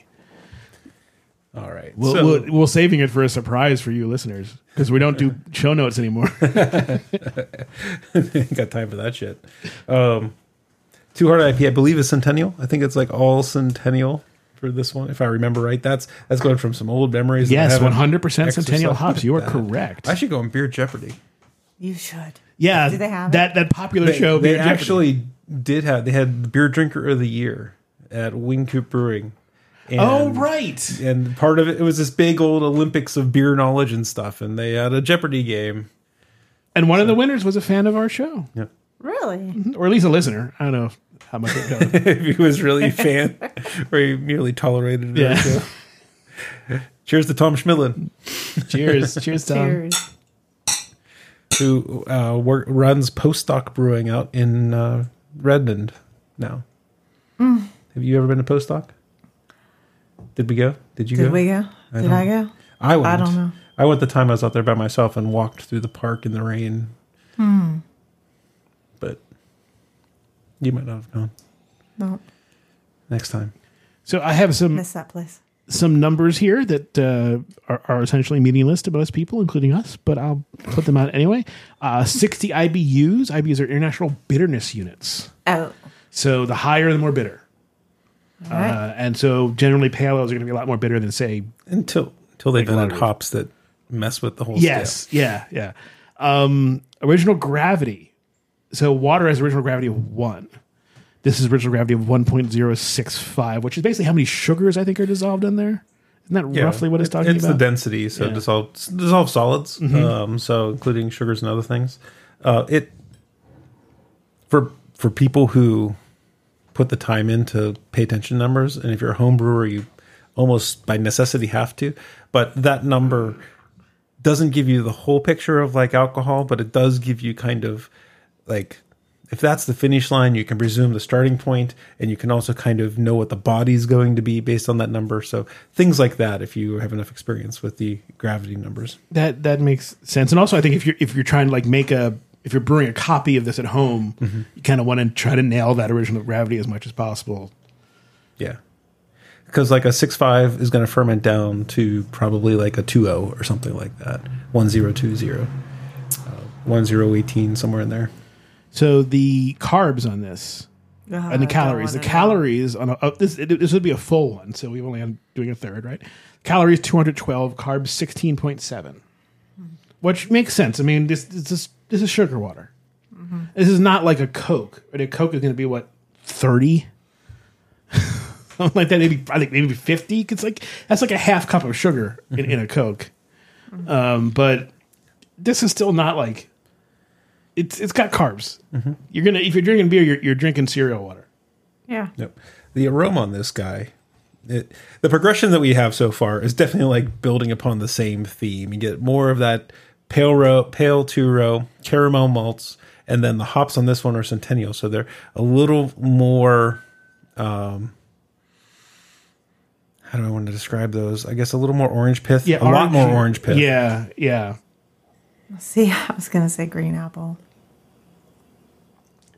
All right. We'll, so, we'll, we're saving it for a surprise for you listeners because we don't do show notes anymore. ain't got time for that shit. Um, Two Heart IP, I believe, is Centennial. I think it's like all Centennial for this one, if I remember right. That's that's going from some old memories. yes, one hundred percent Centennial hops. You are that. correct. I should go on Beer Jeopardy. You should. yeah, Do they have that that popular They, show? they Beer Jeopardy. actually did have. They had the Beer Drinker of the Year at Wynkoop Brewing. Oh, and, Oh right. And part of it, it was this big old Olympics of beer knowledge and stuff, and they had a Jeopardy game. And one of the winners was a fan of our show, Yeah. Really? or at least a listener. I don't know how much it goes. if he was really a fan, or he merely tolerated it. Yeah. Cheers to Tom Schmidlin, cheers, cheers, Tom. Cheers. who uh, work, runs Postdoc Brewing out in uh, Redmond now. Mm. Have you ever been to Postdoc? Did we go? Did you Did go? we go? Did I go? I went. I don't know. I went the time I was out there by myself and walked through the park in the rain. Hmm. But you might not have gone No, next time. So I have some miss that place. some numbers here that uh, are, are essentially meaningless to most people, including us, but I'll put them out anyway. Uh, 60 IBUs. IBUs are international bitterness units. Oh, So the higher, the more bitter. all right. Uh, and so generally, pale ales are going to be a lot more bitter than, say, Until until they've Like invented hops that mess with the whole. yes, yeah, yeah. Um, original gravity. So water has original gravity of one. This is original gravity of 1.065, which is basically how many sugars I think are dissolved in there. Isn't that Yeah, roughly what it's talking it's about? It's the density, so Yeah. Mm-hmm. dissolve dissolve solids, um, so including sugars and other things. Uh, it for for people who put the time in to pay attention to numbers, and if you're a home brewer, you almost by necessity have to. But that number doesn't give you the whole picture of like alcohol, but it does give you kind of like if that's the finish line, you can presume the starting point, and you can also kind of know what the body's going to be based on that number. So things like that, if you have enough experience with the gravity numbers. That that makes sense. And also, I think if you're if you're trying to like make a if you're brewing a copy of this at home, you kind of want to try to nail that original gravity as much as possible. Yeah. Because like a six five is going to ferment down to probably like a 2-0 or something like that. 1020. Uh, 1018 somewhere in there. So the carbs on this Oh, and the calories. The calories on a, uh, this it, this would be a full one, so we've only doing a third, right? Calories two hundred twelve, carbs sixteen point seven, which makes sense. I mean, this this is this is sugar water. This is not like a Coke. Right? A Coke is going to be what thirty, something like that. Maybe I think maybe fifty. It's like that's like a half cup of sugar in, in a Coke. Um, but this is still not like it's it's got carbs. You're gonna if you're drinking beer, you're, you're drinking cereal water. Yeah. Yep. The aroma on this guy, it, the progression that we have so far is definitely like building upon the same theme. You get more of that pale row, pale two row, caramel malts, and then the hops on this one are centennial, so they're a little more. Um, how do I want to describe those? I guess a little more orange pith. Yeah, a lot more orange pith. Yeah, yeah. See, I was gonna say green apple.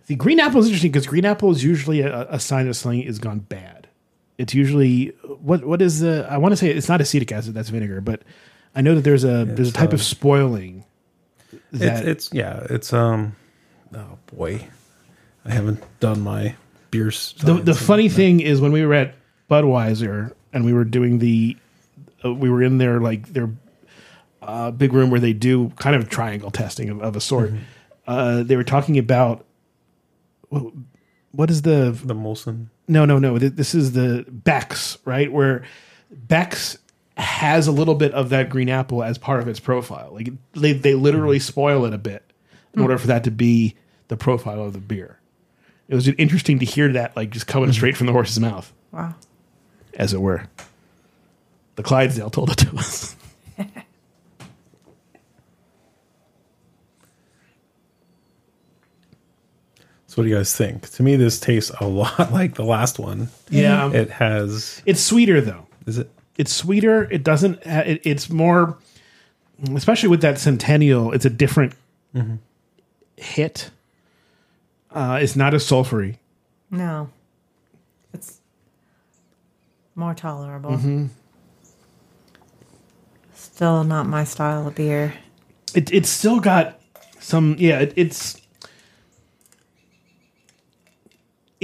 See, green apple is interesting because green apple is usually a, a sign that something is gone bad. It's usually what what is the I want to say it's not acetic acid that's vinegar, but I know that there's a there's a type um, of spoiling that It's, it's yeah, it's um. Oh boy, I haven't done my beer. the the funny thing is when we were at Budweiser and we were doing the uh, we were in their like their uh, big room where they do kind of triangle testing of, of a sort. Uh, they were talking about what, what is the the Molson. no no no th- this is the Beck's right where Beck's has a little bit of that green apple as part of its profile. Like they they literally spoil it a bit in order for that to be the profile of the beer. It was interesting to hear that like just coming straight from the horse's mouth, Wow. as it were. The Clydesdale told it to us. So what do you guys think? To me, this tastes a lot like the last one. Yeah, It has. it's sweeter though. Is it? It's sweeter. It doesn't. It, it's more, especially with that Centennial. It's a different hit. Uh, it's not as sulfury. No. It's more tolerable. Mm-hmm. Still not my style of beer. It it's still got some yeah. It, it's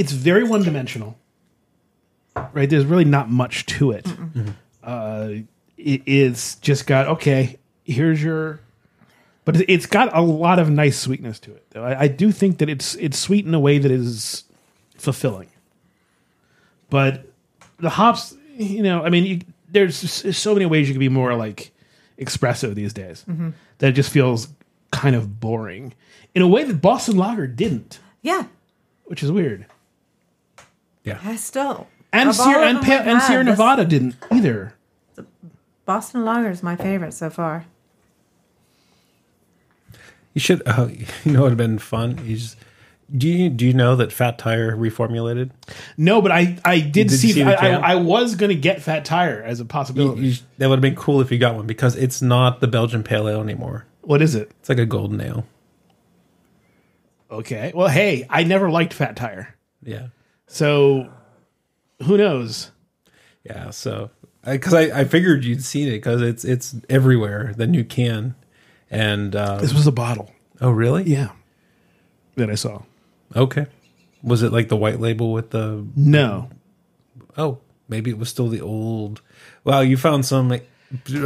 it's very one dimensional. Right. There's really not much to it. Uh, it is just got okay. Here's your. But it- it's got a lot of nice sweetness to it. Though I, I do think that it's it's sweet in a way that is fulfilling. But the hops, you know, I mean, you, there's just so many ways you can be more like espresso these days that it just feels kind of boring in a way that Boston Lager didn't, Yeah. which is weird. I still. And Sierra and, Pa- we've and had, Sierra this- Nevada didn't either. Boston Lager is my favorite so far. You should. Uh, you know, what would have been fun. You just, do you do you know that Fat Tire reformulated? No, but I I did, Did see. see the I, I. I was going to get Fat Tire as a You, possibility. you, that would have been cool if you got one because it's not the Belgian Pale Ale anymore. what is it? It's like a golden ale. Okay. Well, hey, I never liked Fat Tire, Yeah, so who knows? yeah. So because I, I, figured you'd seen it because it's it's everywhere. The new can, and uh, This was a bottle. oh really? Yeah, that I saw. Okay. Was it like the white label with the? No, Oh, maybe it was still the old. Wow, you found some like,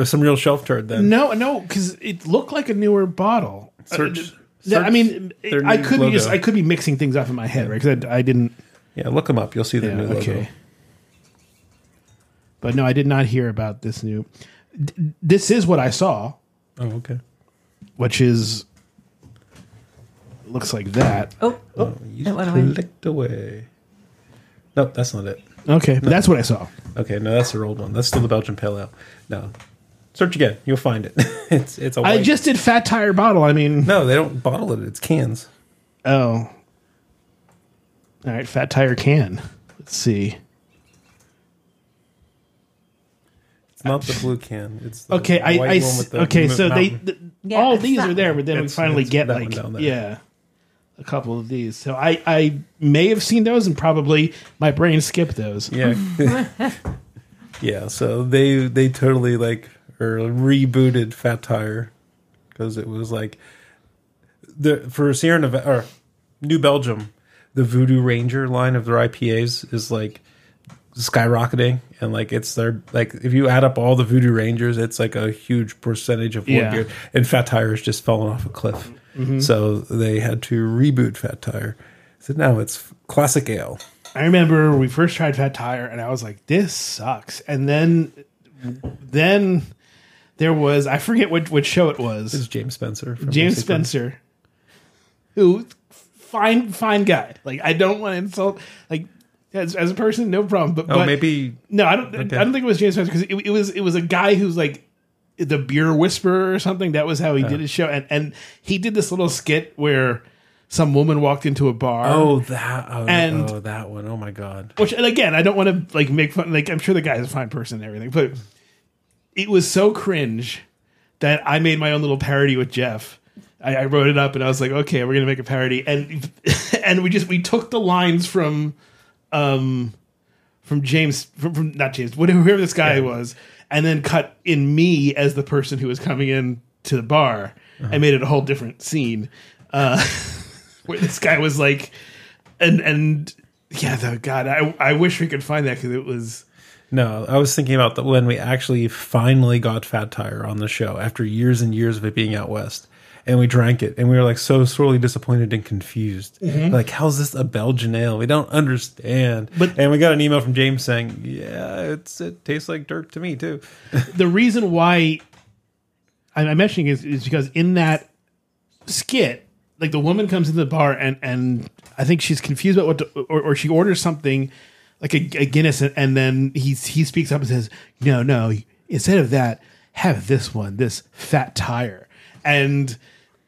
some real shelf turd then. no, no, because it looked like a newer bottle. Search- Uh, yeah, I mean, I could be just. I could be mixing things up in my head, right? Because I, I didn't. Yeah, look them up. You'll see the Yeah, new logo. okay. But no, I did not hear about this new. D- this is what I saw, Oh, okay. which is looks like that. Oh, oh, oh You it went away. clicked away. Nope, that's not it. Okay, but that's what I saw. Okay, no, that's the old one. That's still the Belgian Pale Ale. No, search again. You'll find it. it's it's a. I white- just did Fat Tire bottle. I mean, no, they don't bottle it. It's cans. oh, all right, Fat Tire can. Let's see. It's not the blue can. It's the Okay, I, white I one with the okay. m- So they mountain. th- Yeah, all these are there, but then we finally get like yeah, a couple of these. So I I may have seen those, and probably my brain skipped those. Yeah. yeah, so they they totally like or rebooted Fat Tire because it was like the for Sierra Nevada or New Belgium, the Voodoo Ranger line of their IPAs is like skyrocketing and like it's their like if you add up all the Voodoo Rangers, it's like a huge percentage of what Yeah. beer and Fat Tire is just falling off a cliff. Mm-hmm. So they had to reboot Fat Tire. So now it's classic ale. I remember we first tried Fat Tire, and I was like, "This sucks." And then, then there was I forget what which show it was. James Spencer. From James Spencer, who fine fine guy. Like I don't want to insult like as, as a person, no problem. But Oh, but, maybe no, I don't. Okay. I don't think it was James Spencer because it, it was it was a guy who's like the beer whisperer or something. That was how he did his show, and and he did this little skit where some woman walked into a bar. Oh, that. Oh, And- oh, that one. Oh my god. which and again i don't want to like make fun like i'm sure the guy's a fine person and everything but it was so cringe that i made my own little parody with jeff I, I wrote it up and i was like okay we're gonna make a parody and and we just we took the lines from um from james from, from not james whatever whoever this guy was and then cut in me as the person who was coming in to the bar and made it a whole different scene uh where this guy was like and and yeah, though God, I I wish we could find that because it was No, I was thinking about that when we actually finally got Fat Tire on the show after years and years of it being out west. And we drank it, and we were like so sorely disappointed and confused. Mm-hmm. Like, how's this a Belgian ale? We don't understand. But- and we got an email from James saying, "Yeah, it's it tastes like dirt to me too." the reason why I'm mentioning is, is because in that skit, like the woman comes into the bar and and I think she's confused about what to, or, or she orders something like a, a Guinness and, and then he he speaks up and says, "No, no, instead of that, have this one, this fat tire." And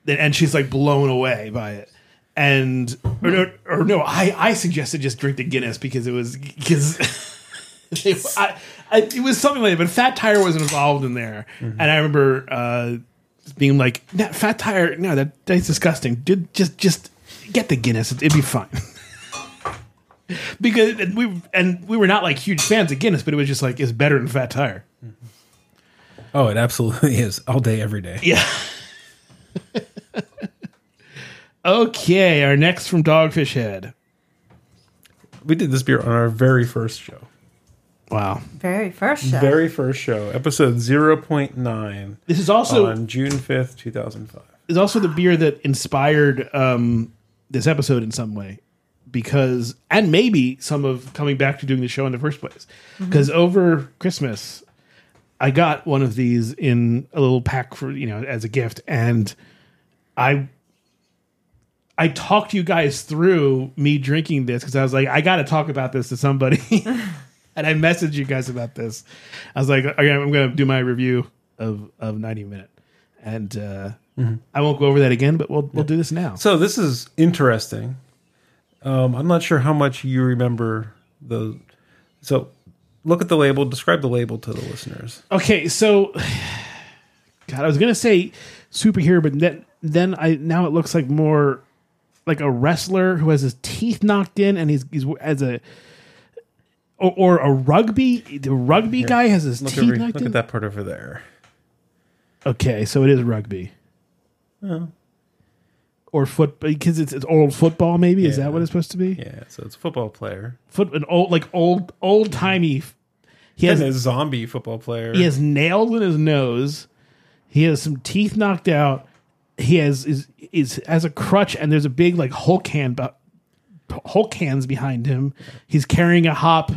and she's like blown away by it. And or, no- or no, I I suggested just drink the Guinness because it was because it, I, I, it was something like that, but Fat Tire was involved in there, and I remember uh, being like, "No, "Fat Tire, no, that that's disgusting. Did just just get the Guinness. It'd be fine. because we and we were not like huge fans of Guinness, but it was just like it's better than Fat Tire. Oh, it absolutely is all day, every day. Yeah. Okay, our next from Dogfish Head. We did this beer on our very first show. Wow. Very first show. Very first show, episode 0.9 This is also on June 5th, 2005. is also the beer that inspired um, this episode in some way because and maybe some of coming back to doing the show in the first place because over christmas i got one of these in a little pack for you know as a gift and i i talked you guys through me drinking this because i was like i gotta talk about this to somebody and i messaged you guys about this i was like okay, i'm gonna do my review of of 90 minute and uh I won't go over that again, but we'll we'll do this now. So this is interesting. Um, I'm not sure how much you remember the. So look at the label. Describe the label to the listeners. Okay, so God, I was gonna say superhero, but then then I now it looks like more like a wrestler who has his teeth knocked in, and he's he's as a or, or a rugby the rugby guy has his Look, teeth over, knocked look in. at that part over there. Okay, so it is rugby. Or foot because it's, it's old football. Maybe is that what it's supposed to be? Yeah, so it's a football player Foot an old like old old timey. He has a zombie football player. He has nails in his nose. He has some teeth knocked out. He has is is has a crutch, and there's a big like Hulk hand, bu- Hulk hands behind him. He's carrying a hop,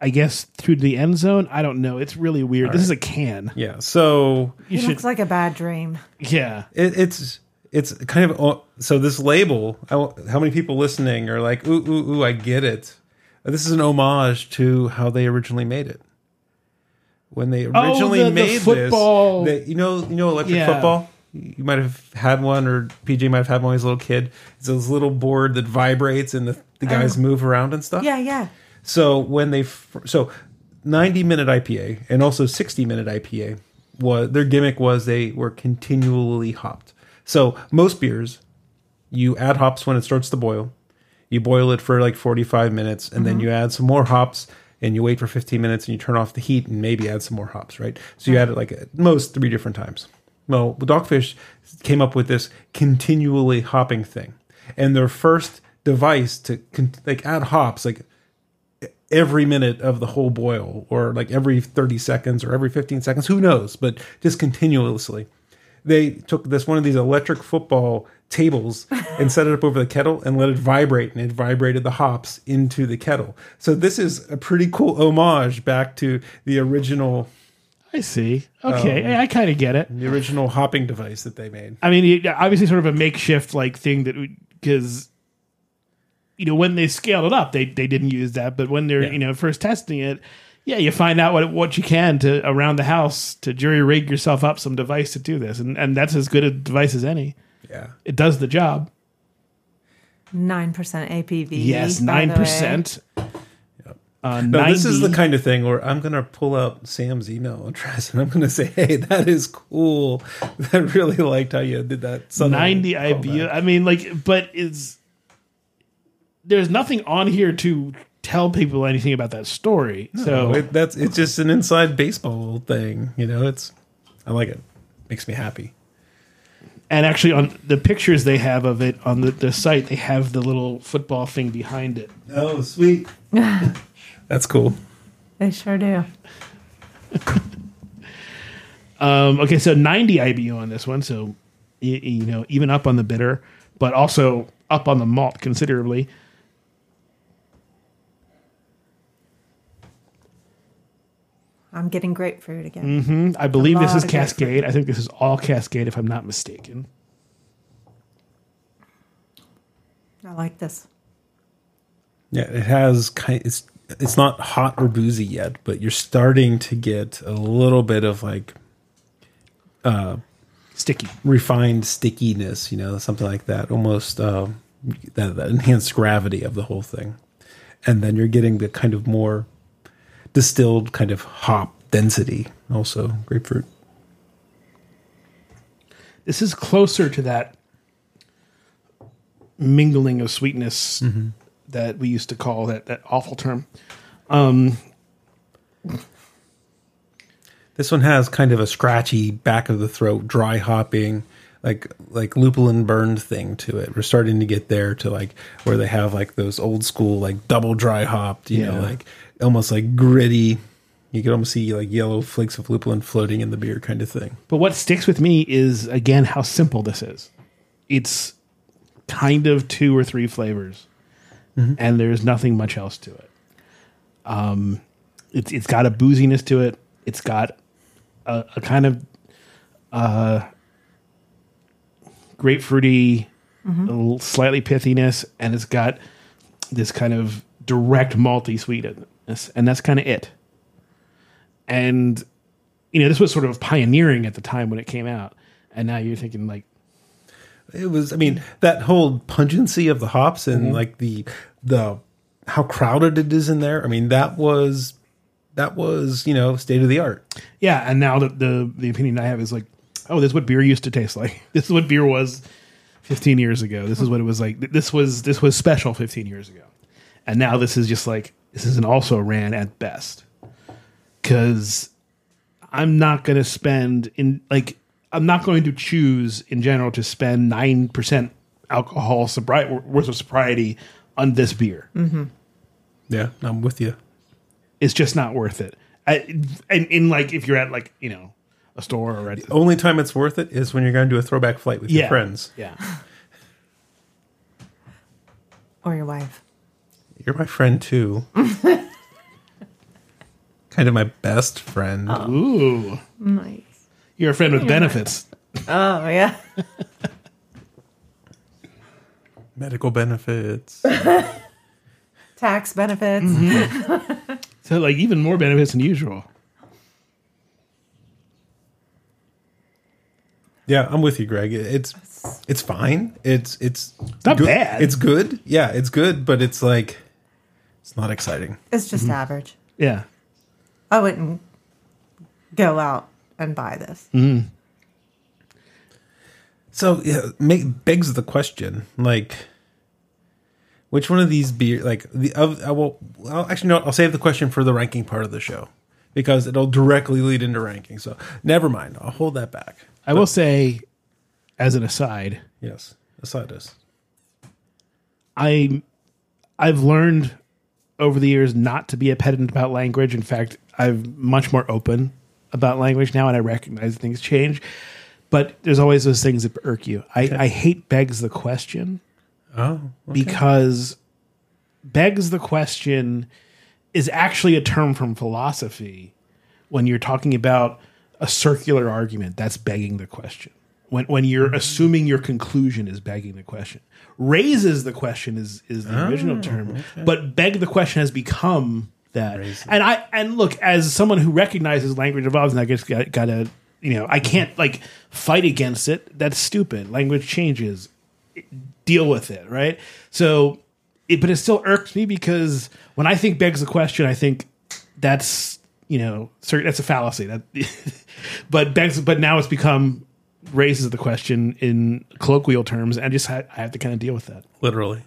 I guess, through the end zone. I don't know. It's really weird. this is a can. Yeah, so You He should, looks like a bad dream. yeah. it, it's it's kind of oh, so this label. How, how many people listening are like, ooh ooh ooh, I get it. This is an homage to how they originally made it. When they oh, originally Oh, the- the made football- this, they, you know, you know, electric Yeah. football. You might have had one, or PJ might have had one when he was a little kid. It's this little board that vibrates, and the, the guys oh. move around and stuff. Yeah, yeah. So when they so 90 minute IPA and also 60 minute IPA was their gimmick was they were continually hopped. So most beers you add hops when it starts to boil. You boil it for like 45 minutes and then mm-hmm. you add some more hops and you wait for 15 minutes and you turn off the heat and maybe add some more hops, right? So you add it like at most three different times. Well, the Dogfish came up with this continually hopping thing. And their first device to con- like add hops like every minute of the whole boil or like every 30 seconds or every 15 seconds who knows but just continuously they took this one of these electric football tables and set it up over the kettle and let it vibrate and it vibrated the hops into the kettle so this is a pretty cool homage back to the original I see. Okay, um, I, I kind of get it. the original hopping device that they made I mean, it- obviously, sort of a makeshift like thing that because you know when they scaled it up, they they didn't use that, but when they're Yeah. you know first testing it, yeah, you find out what what you can to around the house to jury rig yourself up some device to do this, and and that's as good a device as any. yeah It does the job. Nine percent ABV. Yes, by the nine way. percent. Uh, No, this is the kind of thing where I'm going to pull out Sam's email address and I'm going to say, "Hey, that is cool. I really liked how you did that." 90 IBU. I mean, like, but is there's nothing on here to tell people anything about that story. so So it, that's it's just an inside baseball thing, you know. It's I like it. Makes me happy. And actually on the pictures they have of it on the, the site, they have the little football thing behind it. Oh, sweet. that's cool. They sure do. Um, okay, so 90 IBU on this one, so y- you know even up on the bitter, but also up on the malt considerably. I'm getting grapefruit again. I believe this is of grapefruit. Cascade. I think this is all Cascade, if I'm not mistaken. I like this. Yeah, it has kind. It's it's not hot or boozy yet, but you're starting to get a little bit of like Sticky. refined stickiness, you know, something like that, almost um, that, that enhanced gravity of the whole thing. And then you're getting the kind of more distilled kind of hop density, also grapefruit. This is closer to that mingling of sweetness that we used to call that that awful term. Um, This one has kind of a scratchy back of the throat, dry hopping, like like lupulin burned thing to it. We're starting to get there to like where they have like those old school like double dry hopped, you know, like almost like gritty. You can almost see like yellow flakes of lupulin floating in the beer kind of thing. But what sticks with me is again how simple this is. It's kind of two or three flavors, and there's nothing much else to it. Um, it's it's got a booziness to it. It's got a, a kind of uh, grapefruity, mm-hmm. a little slightly pithiness, and it's got this kind of direct malty sweetness, and that's kind of it. And you know, this was sort of pioneering at the time when it came out, and now you're thinking like, It was, I mean, that whole pungency of the hops and mm-hmm. like the the how crowded it is in there. I mean, that was that was you know state of the art. yeah. And now the the, the opinion I have is like, oh, this is what beer used to taste like. This is what beer was 15 years ago. This is what it was like. This was this was special 15 years ago, and now this is just like this is an also ran at best. Because I'm not going to spend in like I'm not going to choose in general to spend nine percent alcohol sobriety worth of sobriety on this beer. Mm-hmm. Yeah, I'm with you. it's just not worth it. I, and in like if you're at like you know a store or at Only time it's worth it is when you're going to do a throwback flight with yeah your friends. Yeah, Or your wife. You're my friend too. kind of my best friend. ooh, Nice. you're a friend with benefits. Oh, yeah. Medical benefits. Tax benefits. Mm-hmm. So like even more benefits than usual. Yeah, I'm with you, Greg. It's it's fine. It's it's not good. bad. It's good. Yeah, it's good, but it's like it's not exciting. It's just mm-hmm. average. Yeah, I wouldn't go out and buy this. Mm-hmm. So yeah, make begs the question, like, which one of these beer, like the of, uh, I will, well, actually, no, I'll save the question for the ranking part of the show because it'll directly lead into ranking. So never mind, I'll hold that back. I will say, as an aside, Yes, aside this. I I've learned over the years not to be a pedant about language. In fact, I'm much more open about language now, and I recognize things change. But there's always those things that irk you. I, I hate begs the question. Oh, because begs the question is actually a term from philosophy when you're talking about a circular argument that's begging the question. When when you're mm-hmm. assuming your conclusion is begging the question. Raises the question is is the original oh, term but beg the question has become that. And i and look as someone who recognizes language evolves and i guess got, gotta you know i mm-hmm. can't like fight against it that's stupid. Language changes. Deal with it, right? So, it, but it still irks me because when I think begs the question, I think that's you know cer- that's a fallacy. That, but begs, but now it's become raises the question in colloquial terms, and I just ha- I have to kind of deal with that, literally.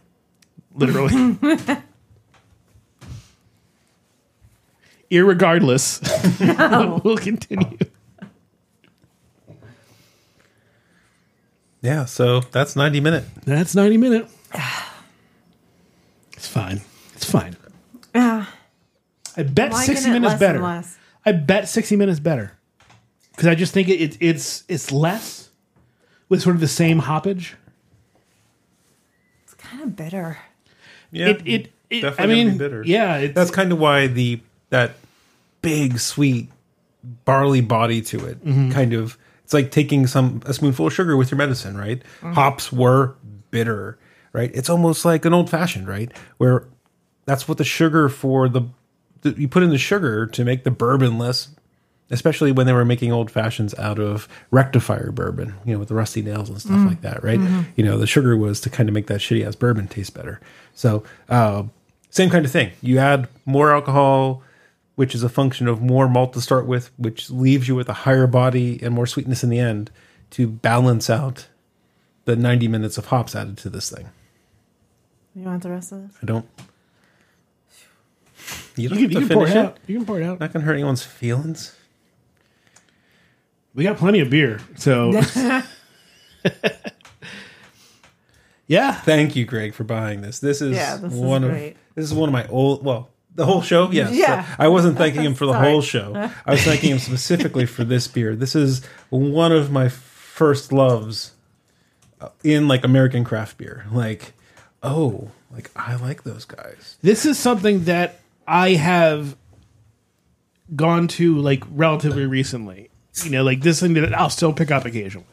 literally. Irregardless, we'll continue. Yeah, so that's ninety minute. That's ninety minute. It's fine. Yeah. I bet Liking sixty it minutes less better. and less. I bet sixty minutes better because I just think it, it it's it's less with sort of the same hoppage. It's kind of bitter. Yeah, It it, it I definitely gonna be mean bitter. yeah it's, that's kind of why the that big sweet barley body to it mm-hmm. kind of it's like taking some a spoonful of sugar with your medicine right mm-hmm. hops were bitter right it's almost like an old fashioned right where that's what the sugar for the, the you put in the sugar to make the bourbon less especially when they were making old fashions out of rectifier bourbon, you know, with the rusty nails and stuff like that, right? You know, the sugar was to kind of make that shitty ass bourbon taste better. So, uh, same kind of thing. You add more alcohol, which is a function of more malt to start with, which leaves you with a higher body and more sweetness in the end to balance out the 90 minutes of hops added to this thing. You want the rest of this? I don't. You You don't can, you have can to pour finish it it. out. You can pour it out. Not gonna hurt anyone's feelings. We got plenty of beer, so yeah. Thank you, Greg, for buying this. This is Yeah, this is one of great. this is one of my old well the whole show. Yes, Yeah. I wasn't thanking him for the Sorry. whole show. I was thanking him specifically for this beer. This is one of my first loves uh, in like American craft beer. Like, oh, like I like those guys. This is something that I have gone to like relatively recently. You know, like this thing that I'll still pick up occasionally.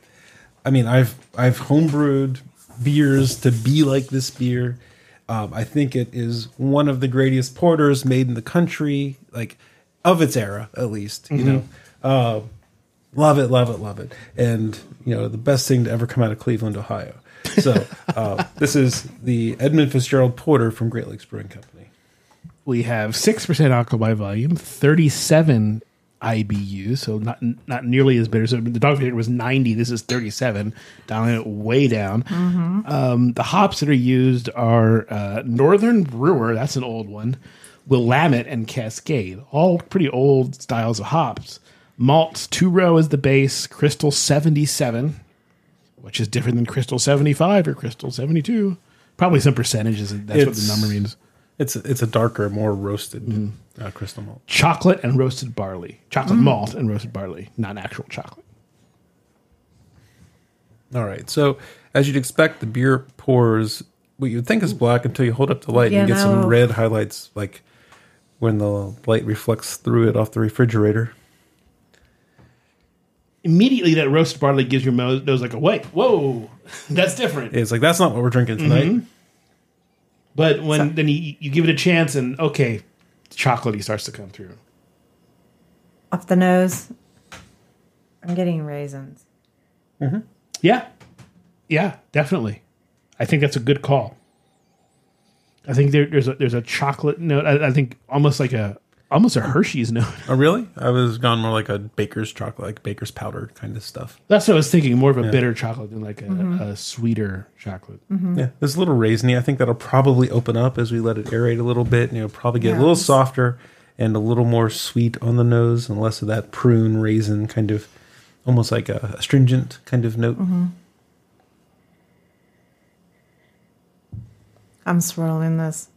I mean, I've I've homebrewed beers to be like this beer. Um, I think it is one of the greatest porters made in the country, like of its era, at least. You know, uh, love it, love it, love it, and you know, the best thing to ever come out of Cleveland, Ohio. So uh, this is the Edmund Fitzgerald Porter from Great Lakes Brewing Company. We have six percent alcohol by volume, thirty-seven IBU, so not not nearly as bitter. So the Dogfish was ninety. This is thirty-seven, dialing it way down. Um, the hops that are used are uh, Northern Brewer. That's an old one. Willamette and Cascade, all pretty old styles of hops. Malts two row is the base. Crystal seventy-seven, which is different than Crystal seventy-five or Crystal seventy-two. Probably some percentages. That's what the number means. It's it's a darker, more roasted mm. uh, crystal malt. chocolate and roasted barley, chocolate mm. malt and roasted barley, not actual chocolate. All right. So, as you'd expect, the beer pours what you'd think is black until you hold up the light Yeah, and you get some red highlights, like when the light reflects through it off the refrigerator. Immediately, that roasted barley gives your mo- nose like a wait, whoa, that's different. It's like that's not what we're drinking tonight. Mm-hmm. But when then you, you give it a chance, and okay, chocolatey starts to come through. Off the nose. I'm getting raisins. Mm-hmm. Yeah, yeah, definitely. I think that's a good call. I think there, there's a there's a chocolate note. I, I think almost like a almost a Hershey's note. Oh, really? I was gone more like a baker's chocolate, like baker's powder kind of stuff. That's what I was thinking. More of a bitter chocolate than like a, mm-hmm. a sweeter chocolate. Mm-hmm. Yeah, there's a little raisiny. I think that'll probably open up as we let it aerate a little bit, and it'll probably get a little softer and a little more sweet on the nose, and less of that prune raisin kind of, almost like a astringent kind of note. Mm-hmm. I'm swirling this.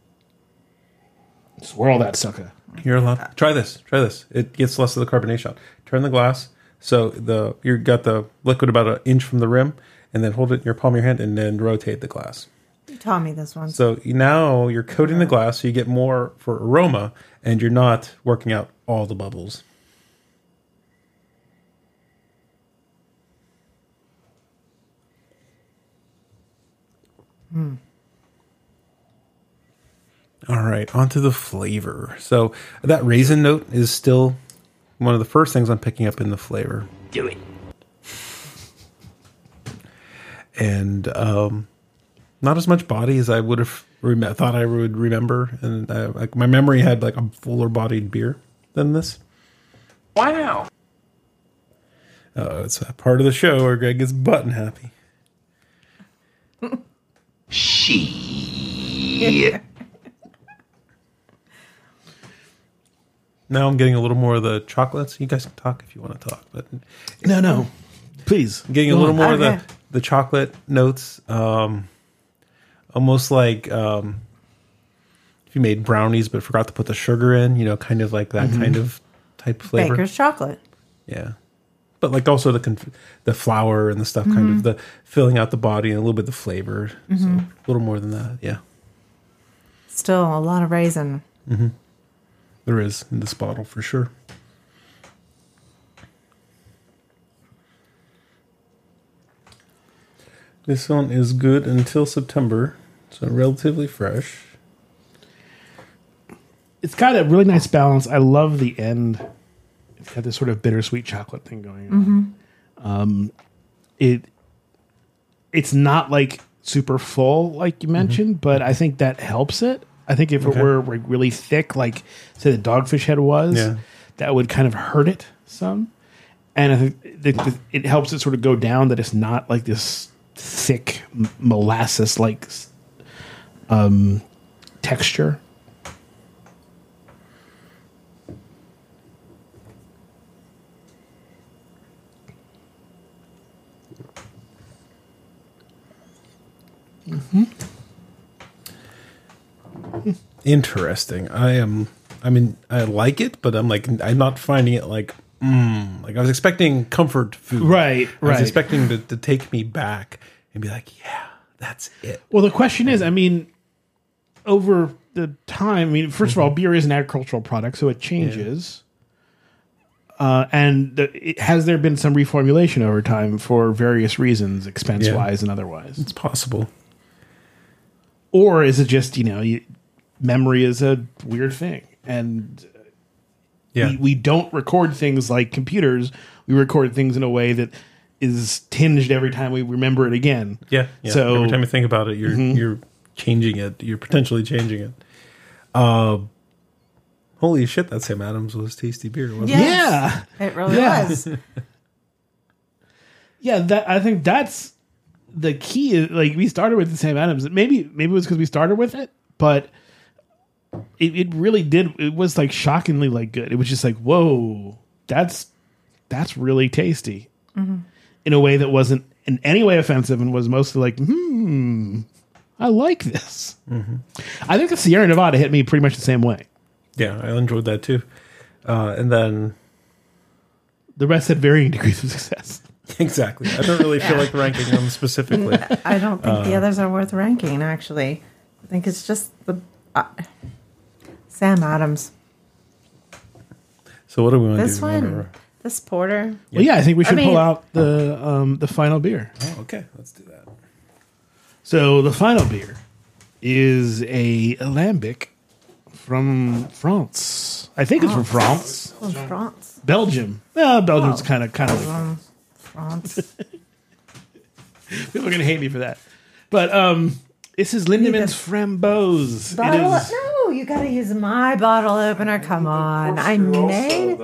Swirl that sucker. You're allowed. Try this. Try this. It gets less of the carbonation. Turn the glass so the you got the liquid about an inch from the rim, and then hold it in your palm of your hand, and then rotate the glass. You taught me this one. So now you're coating the glass, so you get more for aroma, and you're not working out all the bubbles. Hmm. All right, onto the flavor. So that raisin note is still one of the first things I'm picking up in the flavor. Do it. and um, not as much body as I would have rem- thought I would remember. And uh, like my memory had like a fuller bodied beer than this. Wow. Uh, it's a part of the show where Greg gets button happy. Now I'm getting a little more of the chocolates. You guys can talk if you want to talk, but No, no. Please. getting a little on. more of the the chocolate notes um almost like um if you made brownies but forgot to put the sugar in you know kind of like that kind of type flavor Baker's chocolate. yeah but like also the conf- the flour and the stuff kind of the filling out the body and a little bit the flavor so a little more than that yeah Still a lot of raisin. There is in this bottle for sure this one is good until september so relatively fresh It's got a really nice balance. I love the end. It's got this sort of bittersweet chocolate thing going on. Um, it it's not like super full like you mentioned, but I think that helps it. I think if Okay. it were like really thick, like say the dogfish head was, Yeah. that would kind of hurt it some. And I think it, it, it helps it sort of go down that it's not like this thick molasses like um, texture. Interesting. I am. I mean, I like it, but I'm like, I'm not finding it like. Mm, like I was expecting comfort food. Right, I was right. expecting to, to take me back and be like, yeah, that's it. Well, the question is, I mean, over the time, I mean, 1st of all, beer is an agricultural product, so it changes. Uh, and the, it, has there been some reformulation over time for various reasons, expense wise and otherwise? It's possible. Or is it just, you know, you, memory is a weird thing? And Yeah. we, we don't record things like computers. We record things in a way that is tinged every time we remember it again. Yeah. yeah. So- every time you think about it, you're you're changing it. You're potentially changing it. Uh, holy shit! That Sam Adams was tasty beer. Wasn't it? Yeah. It really Yeah. was. Yeah, that I think that's the key. Like we started with the Sam Adams. Maybe maybe it was because we started with it, but it, it really did. It was like shockingly like good. It was just like whoa, that's that's really tasty in a way that wasn't in any way offensive and was mostly like hmm, I like this. I think the Sierra Nevada hit me pretty much the same way. Yeah, I enjoyed that too. Uh, and then The rest had varying degrees of success. exactly, I don't really feel like ranking them specifically. I don't think Uh. the others are worth ranking. Actually, I think it's just the uh, Sam Adams. So what do we want to do? This We one, this porter. Well, yeah, I think we should mean- pull out the um, the final beer. Oh, okay, let's do that. So the final beer is a lambic from France. I think it's from France, From France. Belgium. Well, Belgium's Oh. kind of kind of. France. People are gonna hate me for that, but um, this is Lindemans Yes. Framboise. It bottle. is. No, you got to use my bottle opener. Come on, I made.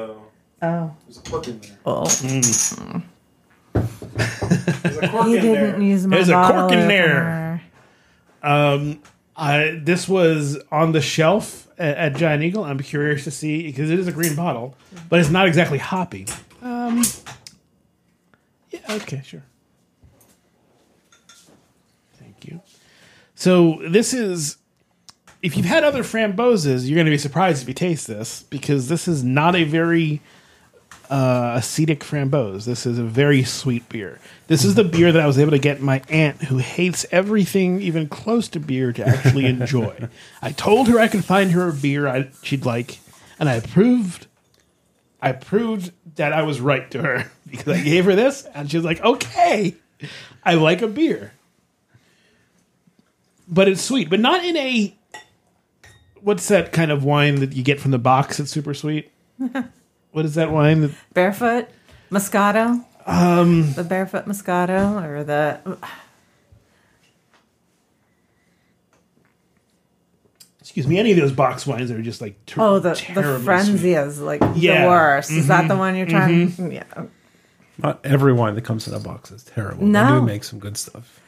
Oh, oh. Mm. You didn't use my There's a bottle cork in there. opener. I this was on the shelf at, at Giant Eagle. I'm curious to see because it is a green bottle, but it's not exactly hoppy. Um, yeah, okay, sure. Thank you. So this is if you've had other framboises, you're going to be surprised if you taste this because this is not a very uh, acetic framboise. This is a very sweet beer. This is the beer that I was able to get my aunt, who hates everything even close to beer, to actually enjoy. I told her I could find her a beer I, she'd like, and I proved, I proved that I was right to her because I gave her this, and she was like, "Okay, I like a beer." But it's sweet, but not in a what's that kind of wine that you get from the box that's super sweet? what is that wine that Barefoot Moscato. Um, the barefoot Moscato or the excuse me, any of those box wines that are just like ter- oh the the terribly sweet. Franzia is like Yeah. the worst. Is that the mm-hmm. one you're trying? Mm-hmm. Mm-hmm. Yeah. Not every wine that comes in a box is terrible. No. They do make some good stuff.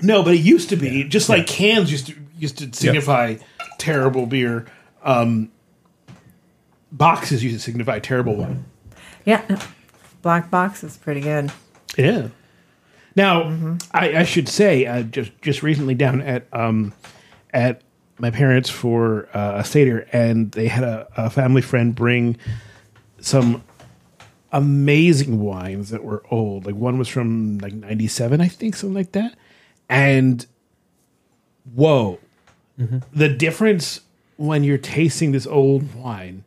No, but it used to be just like cans used to used to signify terrible beer. Um, boxes used to signify terrible wine. Yeah. Black box is pretty good. Yeah. Now, I, I should say, uh, just just recently down at um, at my parents for uh, a seder, and they had a, a family friend bring some amazing wines that were old. Like one was from like '97, I think, something like that. And whoa, Mm-hmm. the difference when you're tasting this old wine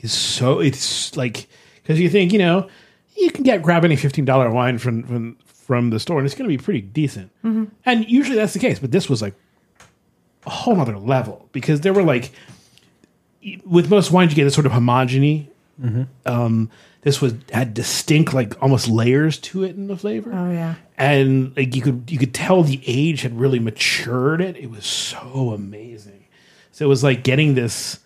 is so it's like because you think you know you can get grab any fifteen dollar wine from from from the store and it's going to be pretty decent, mm-hmm. and usually that's the case. But this was like a whole nother level because there were like with most wines you get a sort of homogeny. Mm-hmm. Um, this was had distinct like almost layers to it in the flavor Oh yeah. and like you could you could tell the age had really matured it. It was so amazing. So it was like getting this.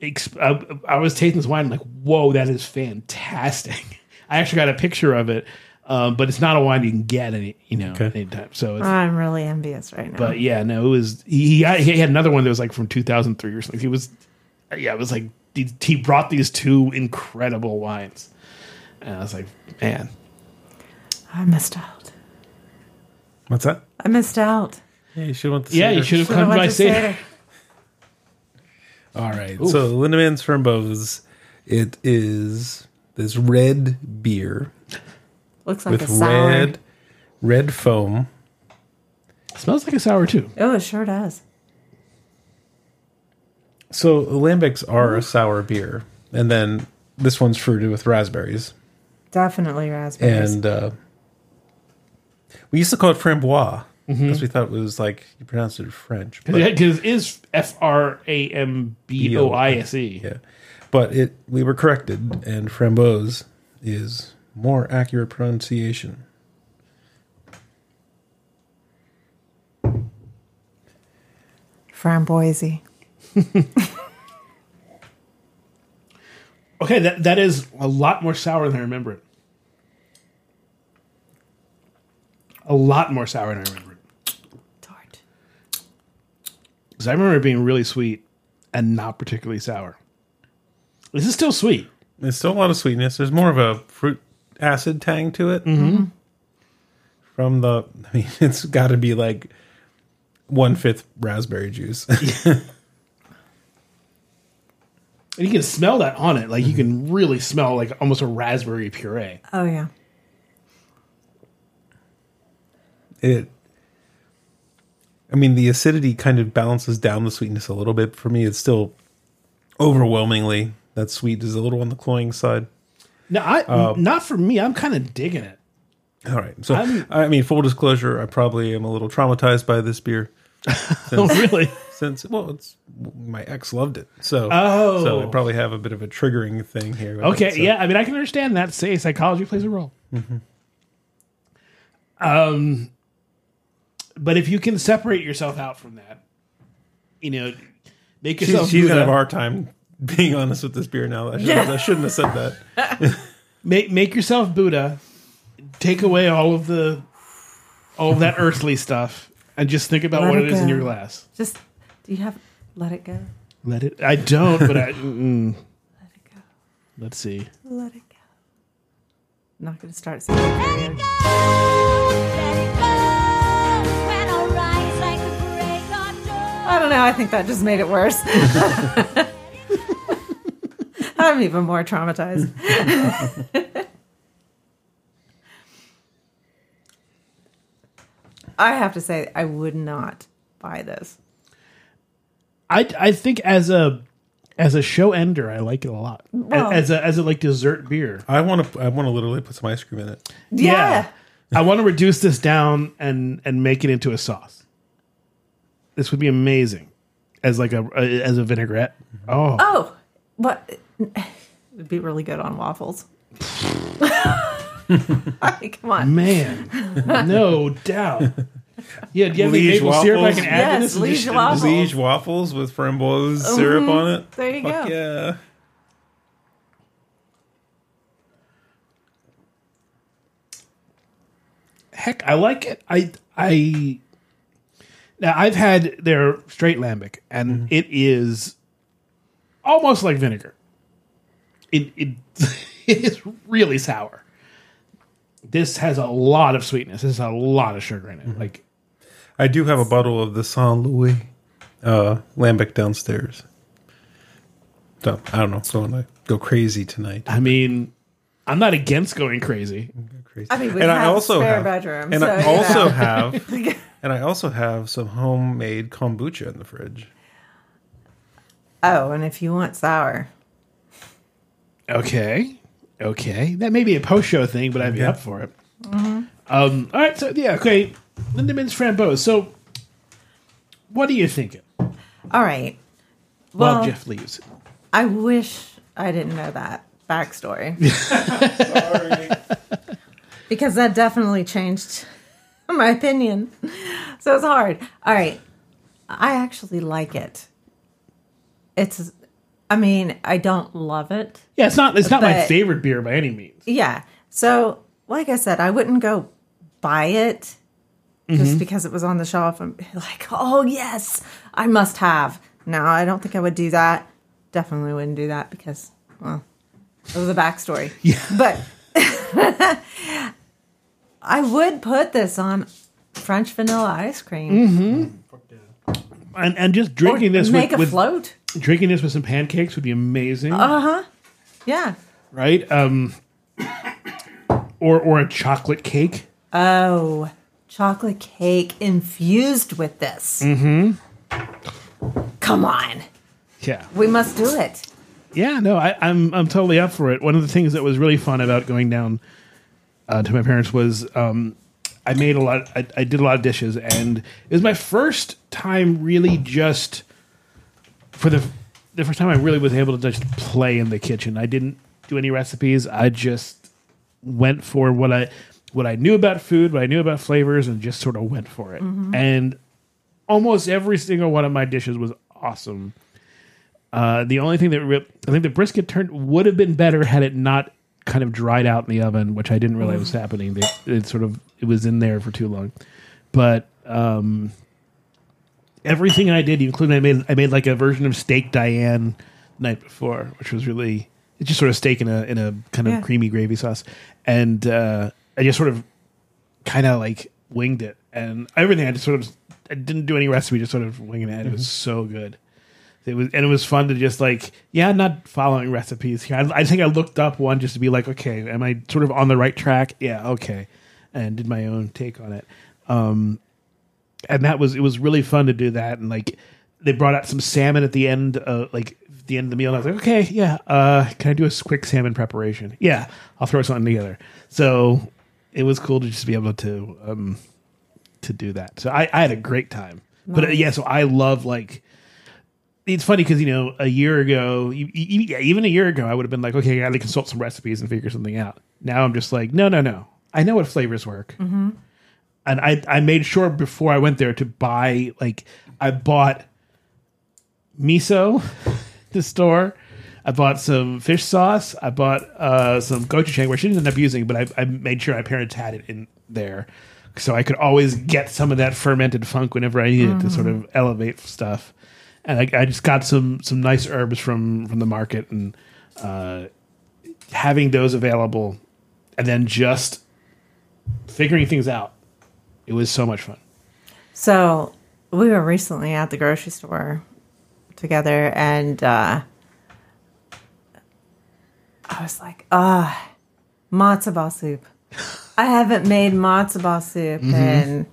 Exp- I, I was tasting this wine, I'm like, whoa, that is fantastic. I actually got a picture of it um, but it's not a wine you can get any you know Okay. anytime. So it's I'm really envious right now. but yeah, no, it was he. He he had another one that was like from 2003 or something. He was, yeah, it was like he, he brought these two incredible wines, and I was like, man, I missed out. What's that? I missed out. Yeah, you should want to. yeah, you should have Should've come by to Seder. Seder. All right. So Lindemans Framboise, it is this red beer Looks like a with sour. red red foam. Smells like a sour too. Oh, it sure does. So lambics are a sour beer, and then this one's fruited with raspberries. Definitely raspberries. And uh, we used to call it framboise because we thought it was like you pronounced it French. But, Because it is F R A M B O I S E. yeah, but it we were corrected, and framboise is more accurate pronunciation. Framboise. Okay, that that is a lot more sour than I remember it. A lot more sour than I remember it. Tart. Because I remember it being really sweet and not particularly sour. This is still sweet. There's still a lot of sweetness. There's more of a fruit acid tang to it. Mm-hmm. From the, I mean, it's got to be like one fifth raspberry juice. And you can smell that on it. Like you mm-hmm. can really smell like almost a raspberry puree. Oh yeah. it, I mean, the acidity kind of balances down the sweetness a little bit. For me, it's still overwhelmingly that sweet is a little on the cloying side. No, I um, not for me. I'm kind of digging it. All right. So, I'm- I mean, full disclosure, I probably am a little traumatized by this beer. Oh, really? Since well, it's my ex loved it, so Oh. so I probably have a bit of a triggering thing here. with it, Okay, so- yeah. I mean, I can understand that. Say psychology plays a role. Um, but if you can separate yourself out from that, you know, make yourself she's gonna have a hard time being honest with this beer now. I shouldn't, I shouldn't have said that. make make yourself Buddha. Take away all of the all of that earthly stuff, and just think about Let what it it is in your glass. Just do you have let it go? Let it. I don't, but I. Mm, Let it go. let's see. Let it go. I'm not gonna start singing Let it go, let it go. When I rise like a break of dawn. I don't know. I think that just made it worse. I'm even more traumatized. I have to say, I would not buy this. I I think as a as a show ender, I like it a lot. Well- as a as a like dessert beer. I want to. I want to literally put some ice cream in it. Yeah. I want to reduce this down and and make it into a sauce. This would be amazing as like a, a as a vinaigrette. Mm-hmm. Oh, Oh, But It'd be really good on waffles. I mean, come on. man, no doubt. Yeah, do you have any Liege maple syrup I waffles? can add to Yes, this? and Liege just- waffles. Liege waffles with framboise mm-hmm. syrup on it. There you Fuck go. yeah. Heck, I like it. I I now I've had their straight lambic, and mm-hmm. it is almost like vinegar. It it it is really sour. This has a lot of sweetness. This has a lot of sugar in it. Mm-hmm. Like I do have a bottle of the Saint Louis uh, lambic downstairs. So I don't know. So I'm gonna go crazy tonight. I mean, I'm not against going crazy. Crazy. I mean, we and have I also a spare have, bedroom, and so, I you also know. have, and I also have some homemade kombucha in the fridge. Oh, and if you want sour, Okay. Okay. That may be a post show thing, but I'd be Yeah. up for it. Um, all right. So, yeah. Okay. Lindemans Framboise. So, what are you thinking? all right. Well, Well, Jeff leaves. I wish I didn't know that backstory Sorry. because that definitely changed my opinion. So it's hard. All right. I actually like it. It's, I mean, I don't love it. Yeah, it's not. It's not my favorite beer by any means. Yeah. So like I said, I wouldn't go buy it Mm-hmm. just because it was on the shelf and be like, oh yes, I must have. No, I don't think I would do that. Definitely wouldn't do that because, well, of the backstory. Yeah. But I would put this on French vanilla ice cream. Mm-hmm. And, and just Or drinking this make with, a with float. drinking this with some pancakes would be amazing, Uh huh. Yeah. right? Um, or or a chocolate cake. Oh, chocolate cake infused with this. Mm-hmm. Come on. Yeah, We must do it. yeah. No, I, I'm I'm totally up for it. One of the things that was really fun about going down uh, to my parents was um, I made a lot. I, I did a lot of dishes, and it was my first time really just for the the first time I really was able to just play in the kitchen. I didn't do any recipes. I just went for what I what I knew about food, what I knew about flavors, and just sort of went for it. And almost every single one of my dishes was awesome. Uh, the only thing that re- I think the brisket turned would have been better had it not kind of dried out in the oven, which I didn't realize was happening. They, it sort of it was in there for too long, but um, everything I did, including I made I made like a version of steak Diane the night before, which was really it's just sort of steak in a in a kind of Yeah. creamy gravy sauce, and uh, I just sort of kind of like winged it, and everything I just sort of I didn't do any recipe, just sort of winging it. It was so good. It was and it was fun to just like yeah, I'm not following recipes here. I, I think I looked up one just to be like, okay, am I sort of on the right track? Yeah, okay, and did my own take on it. Um, and that was it was really fun to do that and like they brought out some salmon at the end uh like the end of the meal and i was like okay yeah uh can i do a quick salmon preparation yeah i'll throw something together so it was cool to just be able to um to do that. So i i had a great time. But uh, yeah so i love like it's funny because you know a year ago yeah, even a year ago i would have been like okay i gotta consult some recipes and figure something out. Now i'm just like no no no. I know what flavors work. And I I made sure before I went there to buy like I bought miso the store. I bought some fish sauce. I bought uh, some gochujang, which I didn't end up using, but I, I made sure my parents had it in there, so I could always get some of that fermented funk whenever I needed to sort of elevate stuff. And I, I just got some some nice herbs from from the market, and uh, having those available, and then just figuring things out. It was so much fun. So we were recently at the grocery store together, and uh, I was like, "Ah, matzo ball soup." I haven't made matzo ball soup in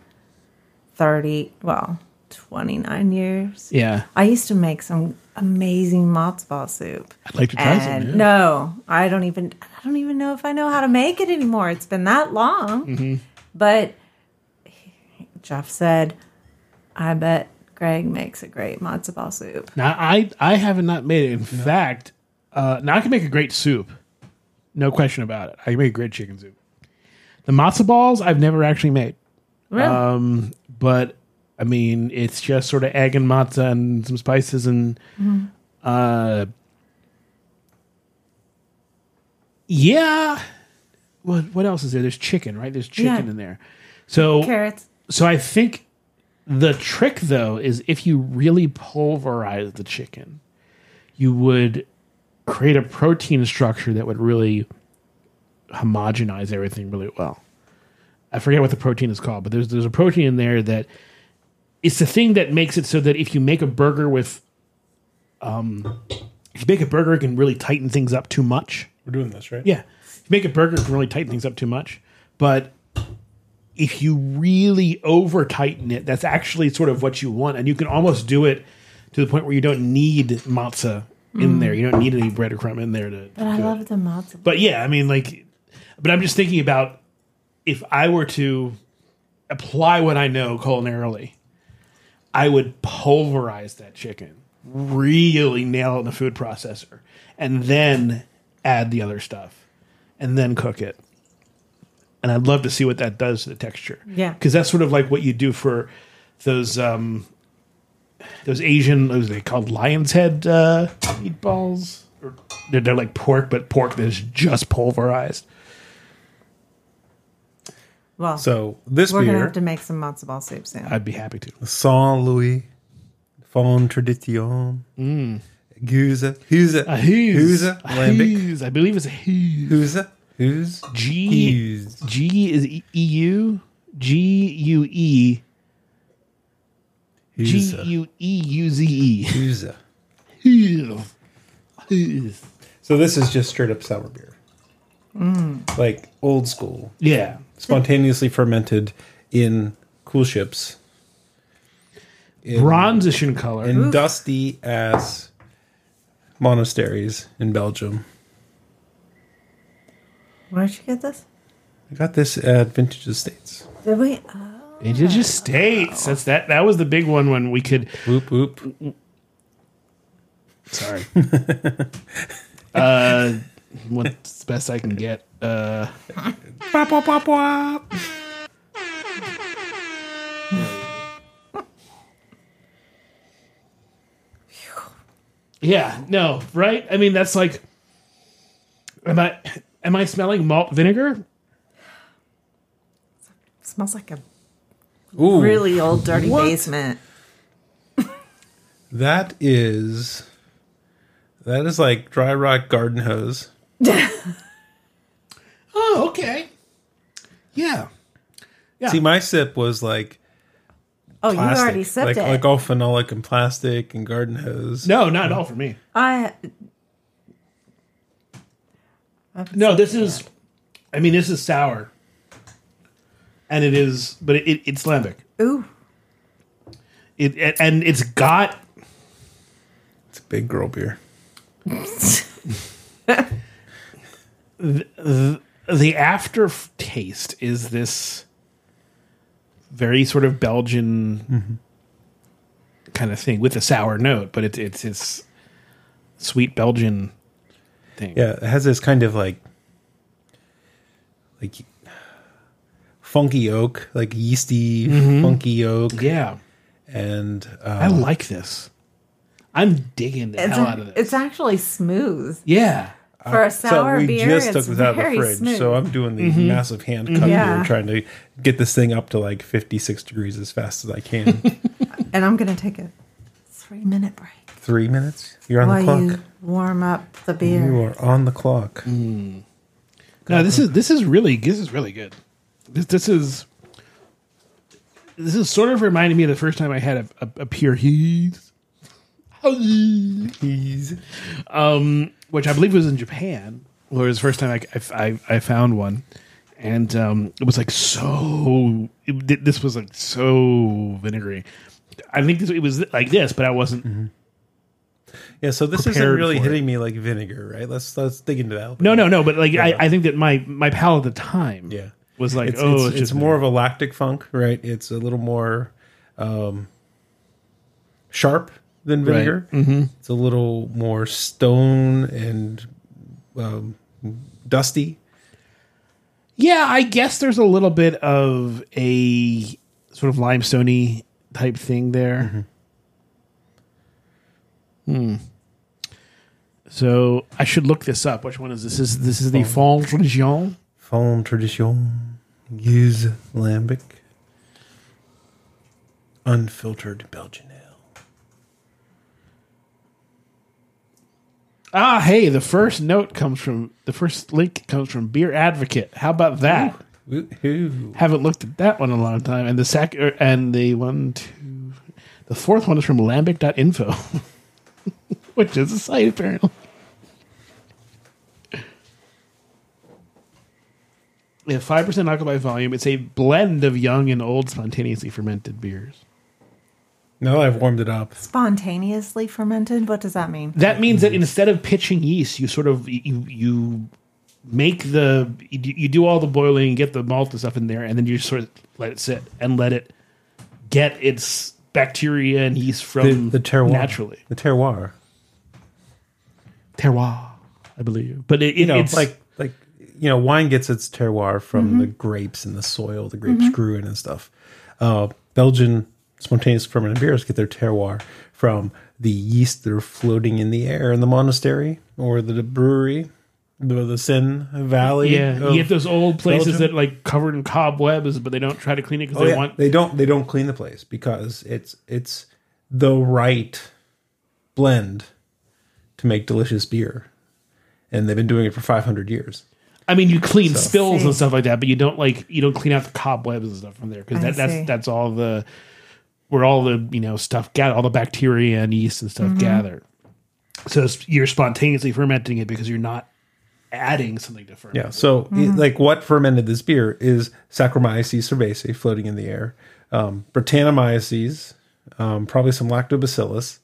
thirty, well, twenty nine years. Yeah, I used to make some amazing matzo ball soup. I'd like to try some. And yeah. no, I don't even I don't even know if I know how to make it anymore. It's been that long. Mm-hmm. But Jeff said, "I bet Greg makes a great matzo ball soup." Now I I have not made it. In fact, uh, now I can make a great soup. No question about it. I can make a great chicken soup. The matzo balls I've never actually made, Really? um, but I mean it's just sort of egg and matzah and some spices and uh, yeah. What what else is there? There's chicken, right? There's chicken Yeah. in there. So Carrots. So I think the trick though is if you really pulverize the chicken, you would create a protein structure that would really homogenize everything really well. I forget what the protein is called, but there's there's a protein in there that it's the thing that makes it so that if you make a burger with um if you make a burger it can really tighten things up too much. We're doing this, right? Yeah. If you make a burger, it can really tighten things up too much. But if you really over tighten it, that's actually sort of what you want. And you can almost do it to the point where you don't need matzah in there. You don't need any breadcrumb in there to, But I do it. love the matzo. But yeah, I mean, like, but I'm just thinking about if I were to apply what I know culinarily, I would pulverize that chicken, really nail it in the food processor, and then add the other stuff, and then cook it. And I'd love to see what that does to the texture. Yeah. because that's sort of like what you do for those um, those Asian, what was they called, lion's head uh, meatballs. Or they're, they're like pork, but pork that is just pulverized. Well, So this we're gonna beer, have to make some matzo ball soup soon. I'd be happy to. Saint Louis, Fond Tradition, mm. Guza, Huza, A who's, Huza, a Lambic, who's, I believe it's a who's. Huza, Who's, G Hughes. G is E- EU G U E G Huza, U E U Z E. Huza. Who's. Who's. So this is just straight up sour beer, like old school, Yeah. spontaneously fermented in coolships, in, Bronzish in color. in dusty ass monasteries in Belgium. Where'd you get this? I got this at Vintage Estates. Did we? Uh, Indigenous states. That's that. That was the big one when we could. Whoop whoop. Sorry. uh, what's the best I can get? Uh, Wop, wop, wop, wop. yeah. No. Right. I mean, that's like. Am I? Am I smelling malt vinegar? smells like a Ooh, really old dirty What? basement. that is that is like dry rock garden hose. Oh, okay. Yeah. Yeah. See, my sip was like Oh, you already sipped like it. like all phenolic and plastic and garden hose. no, not at all for me. I No, this is. I mean, this is sour, and it is, but it, it's lambic. ooh It, it and it's got It's a big girl beer. the aftertaste is this very sort of Belgian mm-hmm. kind of thing with a sour note, but it's it's this sweet Belgian thing. Yeah, it has this kind of like like funky oak, like yeasty funky oak, yeah. and I uh, like this. I'm digging the it's, hell out of this. it's actually smooth yeah. for a sour Uh, so we beer. just it's took this out of the fridge, smooth. so I'm doing the massive hand cut Yeah. here, trying to get this thing up to like 56 degrees as fast as I can. and I'm gonna take a three minute break Three minutes. You're on while the clock. you warm up the beer. You are on the clock. No, this is this is really this is really good. This this is this is sort of reminding me of the first time I had a, a, a pure He's um, which I believe was in Japan. Where it was the first time I, I, I found one, and um, it was like so. It, this was like so vinegary. I think this, it was like this, but I wasn't. yeah. So this isn't really for it. hitting me like vinegar, right? Let's let's dig into that. a little bit. No, no, no. But like. I, I think that my my palate at the time, Yeah. Was like it's, oh, it's, it's, it's more of a lactic funk, right? It's a little more um, sharp than Right. vinegar. Mm-hmm. It's a little more stone and um, dusty. Yeah, I guess there's a little bit of a sort of limestoney type thing there. Hmm. So I should look this up. Which one is this? Is this is the Fond Region? Tradition, use lambic, unfiltered Belgian ale. Ah, hey, the first note comes from the first link comes from Beer Advocate. How about that? Woohoo. Haven't looked at that one in a long time. And the sec er, and the one, two, the fourth one is from lambic.info, which is a site apparently. Yeah, five percent alcohol by volume. It's a blend of young and old spontaneously fermented beers. Now I've warmed it up. Spontaneously fermented. What does that mean? That means that mm. instead of pitching yeast, you sort of you you make the you, do- you do all the boiling, and get the malt and stuff in there, and then you sort of let it sit and let it get its bacteria and yeast from The, the terroir. naturally The terroir. terroir, I believe. But it, it You know, it's like like you know, wine gets its terroir from the grapes and the soil the grapes grew in and stuff. Uh, Belgian spontaneous fermented beers get their terroir from the yeast that are floating in the air in the monastery or the brewery. the, the Senne Valley. Yeah, you get those old places Belgium? that like covered in cobwebs, but they don't try to clean it because Oh, they yeah. want. they don't they don't clean the place because it's it's the right blend to make delicious beer, and they've been doing it for 500 years. I mean, you clean spills See. and stuff like that, but you don't like you don't clean out the cobwebs and stuff from there because that, that's see. that's all the where all the you know stuff gather, all the bacteria and yeast and Mm-hmm. stuff gather. So it's, you're spontaneously fermenting it because you're not adding something to ferment. Yeah. So, it- like, what fermented this beer is Saccharomyces cerevisiae floating in the air, um, Brettanomyces, um, probably some Lactobacillus,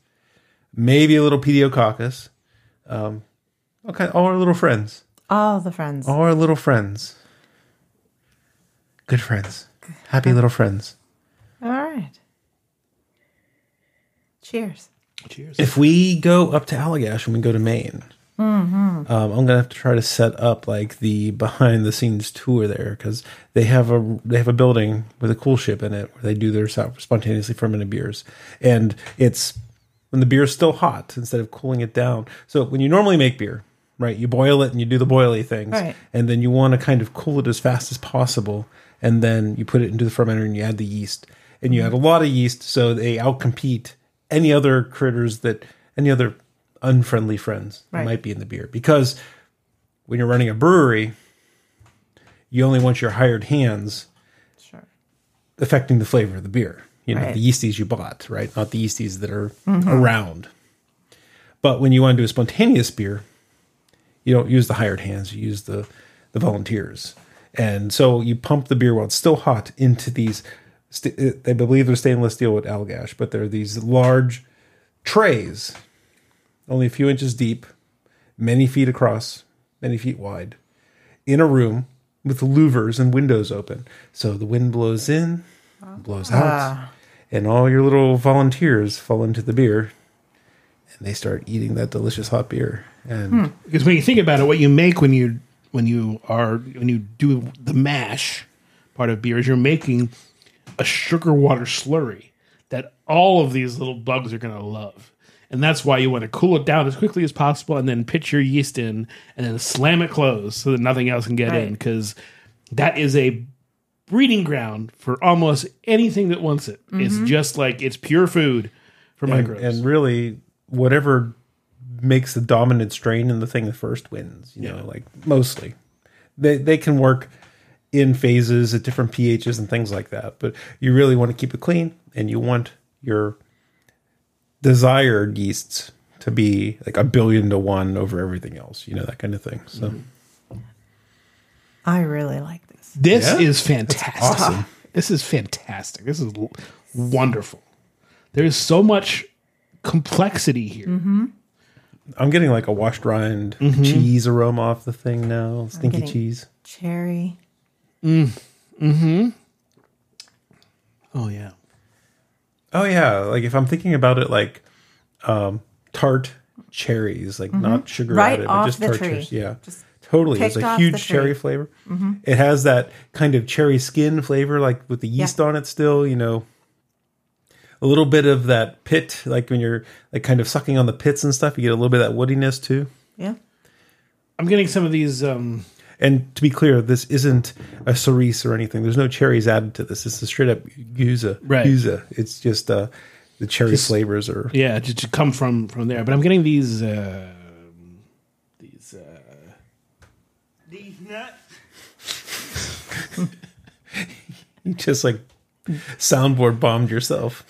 maybe a little Pediococcus. Um, okay, all our little friends, All the friends. all our little friends, good friends, happy little friends. All right. Cheers. Cheers. If we go up to Allagash and we go to Maine, um, I'm gonna have to try to set up like the behind the scenes tour there because they have a they have a building with a coolship in it where they do their sa- spontaneously fermented beers, and it's when the beer is still hot instead of cooling it down. So when you normally make beer, right, you boil it and you do the boily things, Right. and then you want to kind of cool it as fast as possible, and then you put it into the fermenter and you add the yeast, and you add a lot of yeast so they outcompete any other critters that any other unfriendly friends Right. might be in the beer because when you're running a brewery you only want your hired hands Sure. affecting the flavor of the beer you know Right. the yeasties you bought right not the yeasties that are mm-hmm. around but when you want to do a spontaneous beer you don't use the hired hands you use the the volunteers. And so you pump the beer while it's still hot into these st- uh, i believe they're stainless steel with Allagash but they're these large trays only a few inches deep many feet across many feet wide in a room with louvers and windows open. So the wind blows in blows out ah. and all your little volunteers fall into the beer and they start eating that delicious hot beer and hmm. Because when you think about it, what you make when you when you are when you do the mash part of beer is you're making a sugar water slurry that all of these little bugs are going to love. And that's why you want to cool it down as quickly as possible and then pitch your yeast in and then slam it closed so that nothing else can get in because that is a breeding ground for almost anything that wants it. It's mm-hmm. just like it's pure food for and, microbes. and really whatever makes the dominant strain in the thing the first wins you know like mostly they they can work in phases at different pHs and things like that but you really want to keep it clean and you want your desired yeasts to be like a billion to one over everything else you know that kind of thing so mm-hmm. I really like this. This Yeah? is fantastic. awesome. This is fantastic. This is wonderful. There's so much complexity here. i'm getting like a washed rind cheese aroma off the thing now stinky getting- cheese Cherry. Oh yeah. Oh yeah, like if I'm thinking about it, like um, tart cherries, like not sugar Mm-hmm. Right added, off but just the tart tree. cherries. Yeah, Just totally. It's a off the huge. Mm-hmm. cherry flavor. It has that kind of cherry skin flavor, like with the yeast on it. Still, you know, a little bit of that pit, like when you're like kind of sucking on the pits and stuff. You get a little bit of that woodiness too. Yeah. I'm getting some of these um And to be clear, this isn't a cerise or anything. There's no cherries added to this. It's a straight up yuza. Right. Yuza. It's just uh, the cherry flavors are. yeah, to, to come from from there. But I'm getting these uh these uh these nuts. You just like soundboard bombed yourself.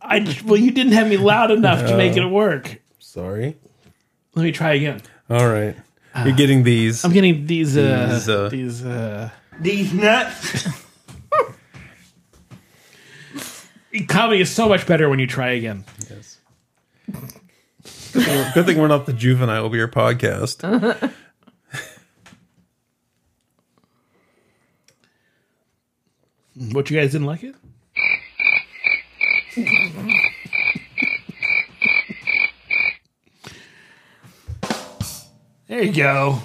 I well you didn't have me loud enough to make it work. Sorry. Let me try again. All right. You're getting these. I'm getting these uh These, uh, these uh these nuts. Comedy is so much better when you try again. Yes. Good thing, good thing we're not the juvenile beer podcast. What you guys didn't like it? there you go.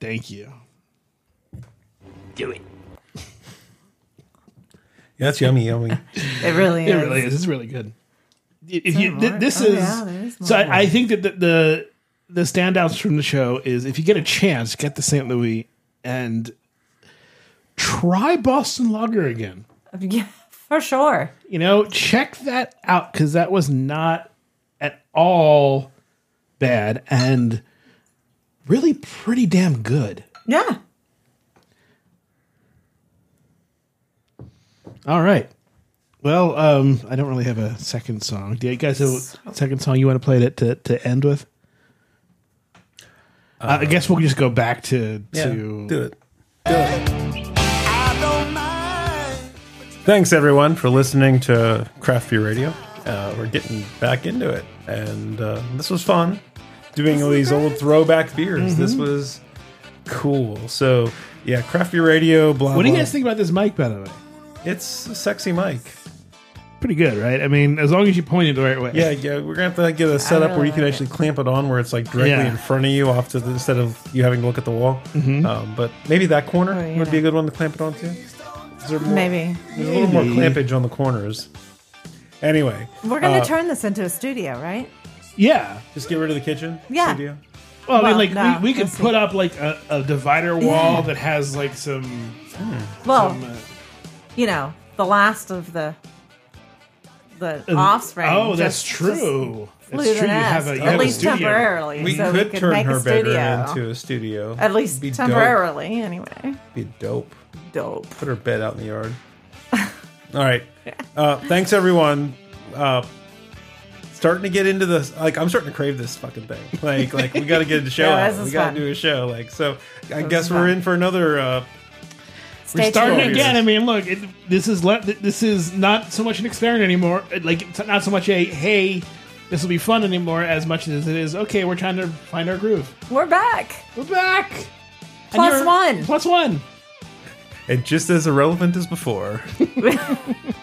Thank you. Do it. Yeah, it's yummy, yummy. It really It is. really is. It's really good. If you, th- this Oh, is yeah, so. I, I think that the, the the standouts from the show is if you get a chance, get to St. Louis and try Boston Lager again. Yeah, for sure. You know, check that out because that was not at all bad and really pretty damn good. Yeah. All right. Well, um, I don't really have a second song. Do you guys have a second song you want to play to to, to end with? Uh, I guess we'll just go back to Yeah, to do it. Do it. Thanks everyone for listening to Craft Beer Radio. Uh, we're getting back into it, and uh, this was fun. Doing all these old throwback beers. This Mm-hmm. was cool. So yeah, Craft Beer Radio. Blah. What do you blah. guys think about this mic, by the way? It's a sexy mic. Pretty good, right? I mean, as long as you point it the right way. Yeah, yeah. We're gonna have to get a setup where you can like actually clamp it on, where it's like directly Yeah. in front of you, off to the instead of you having to look at the wall. Mm-hmm. Um, but maybe that corner Oh, yeah. would be a good one to clamp it onto. Is there more, Maybe. There's a little more Maybe. clampage on the corners. Anyway, We're going to uh, turn this into a studio, right? Yeah. Just get rid of the kitchen. Yeah. Studio. Well, I mean, like no, we, we could we'll see. put up like a, a divider wall Yeah. that has like some. Well, some, uh, you know, the last of the the Uh, offspring. Oh, that's just- true. just That's flew true. You have nest, a, you at have a least studio. temporarily. We so could we could turn make her a studio. bedroom into a studio. At least Be dope. temporarily, anyway. Be dope. Dope. Put her bed out in the yard. All right. Uh, thanks everyone. Uh, starting to get into this. Like I'm starting to crave this fucking thing. Like like we got to get a show Yeah, out. We got to do a show. Like so. I This guess we're fun. in for another. Uh, We're starting tuned. again. I mean, look, it, this is le- this is not so much an experiment anymore. Like it's not so much a hey, this will be fun anymore, as much as it is okay. We're trying to find our groove. We're back. We're back. And you're- one. Plus one. And just as irrelevant as before.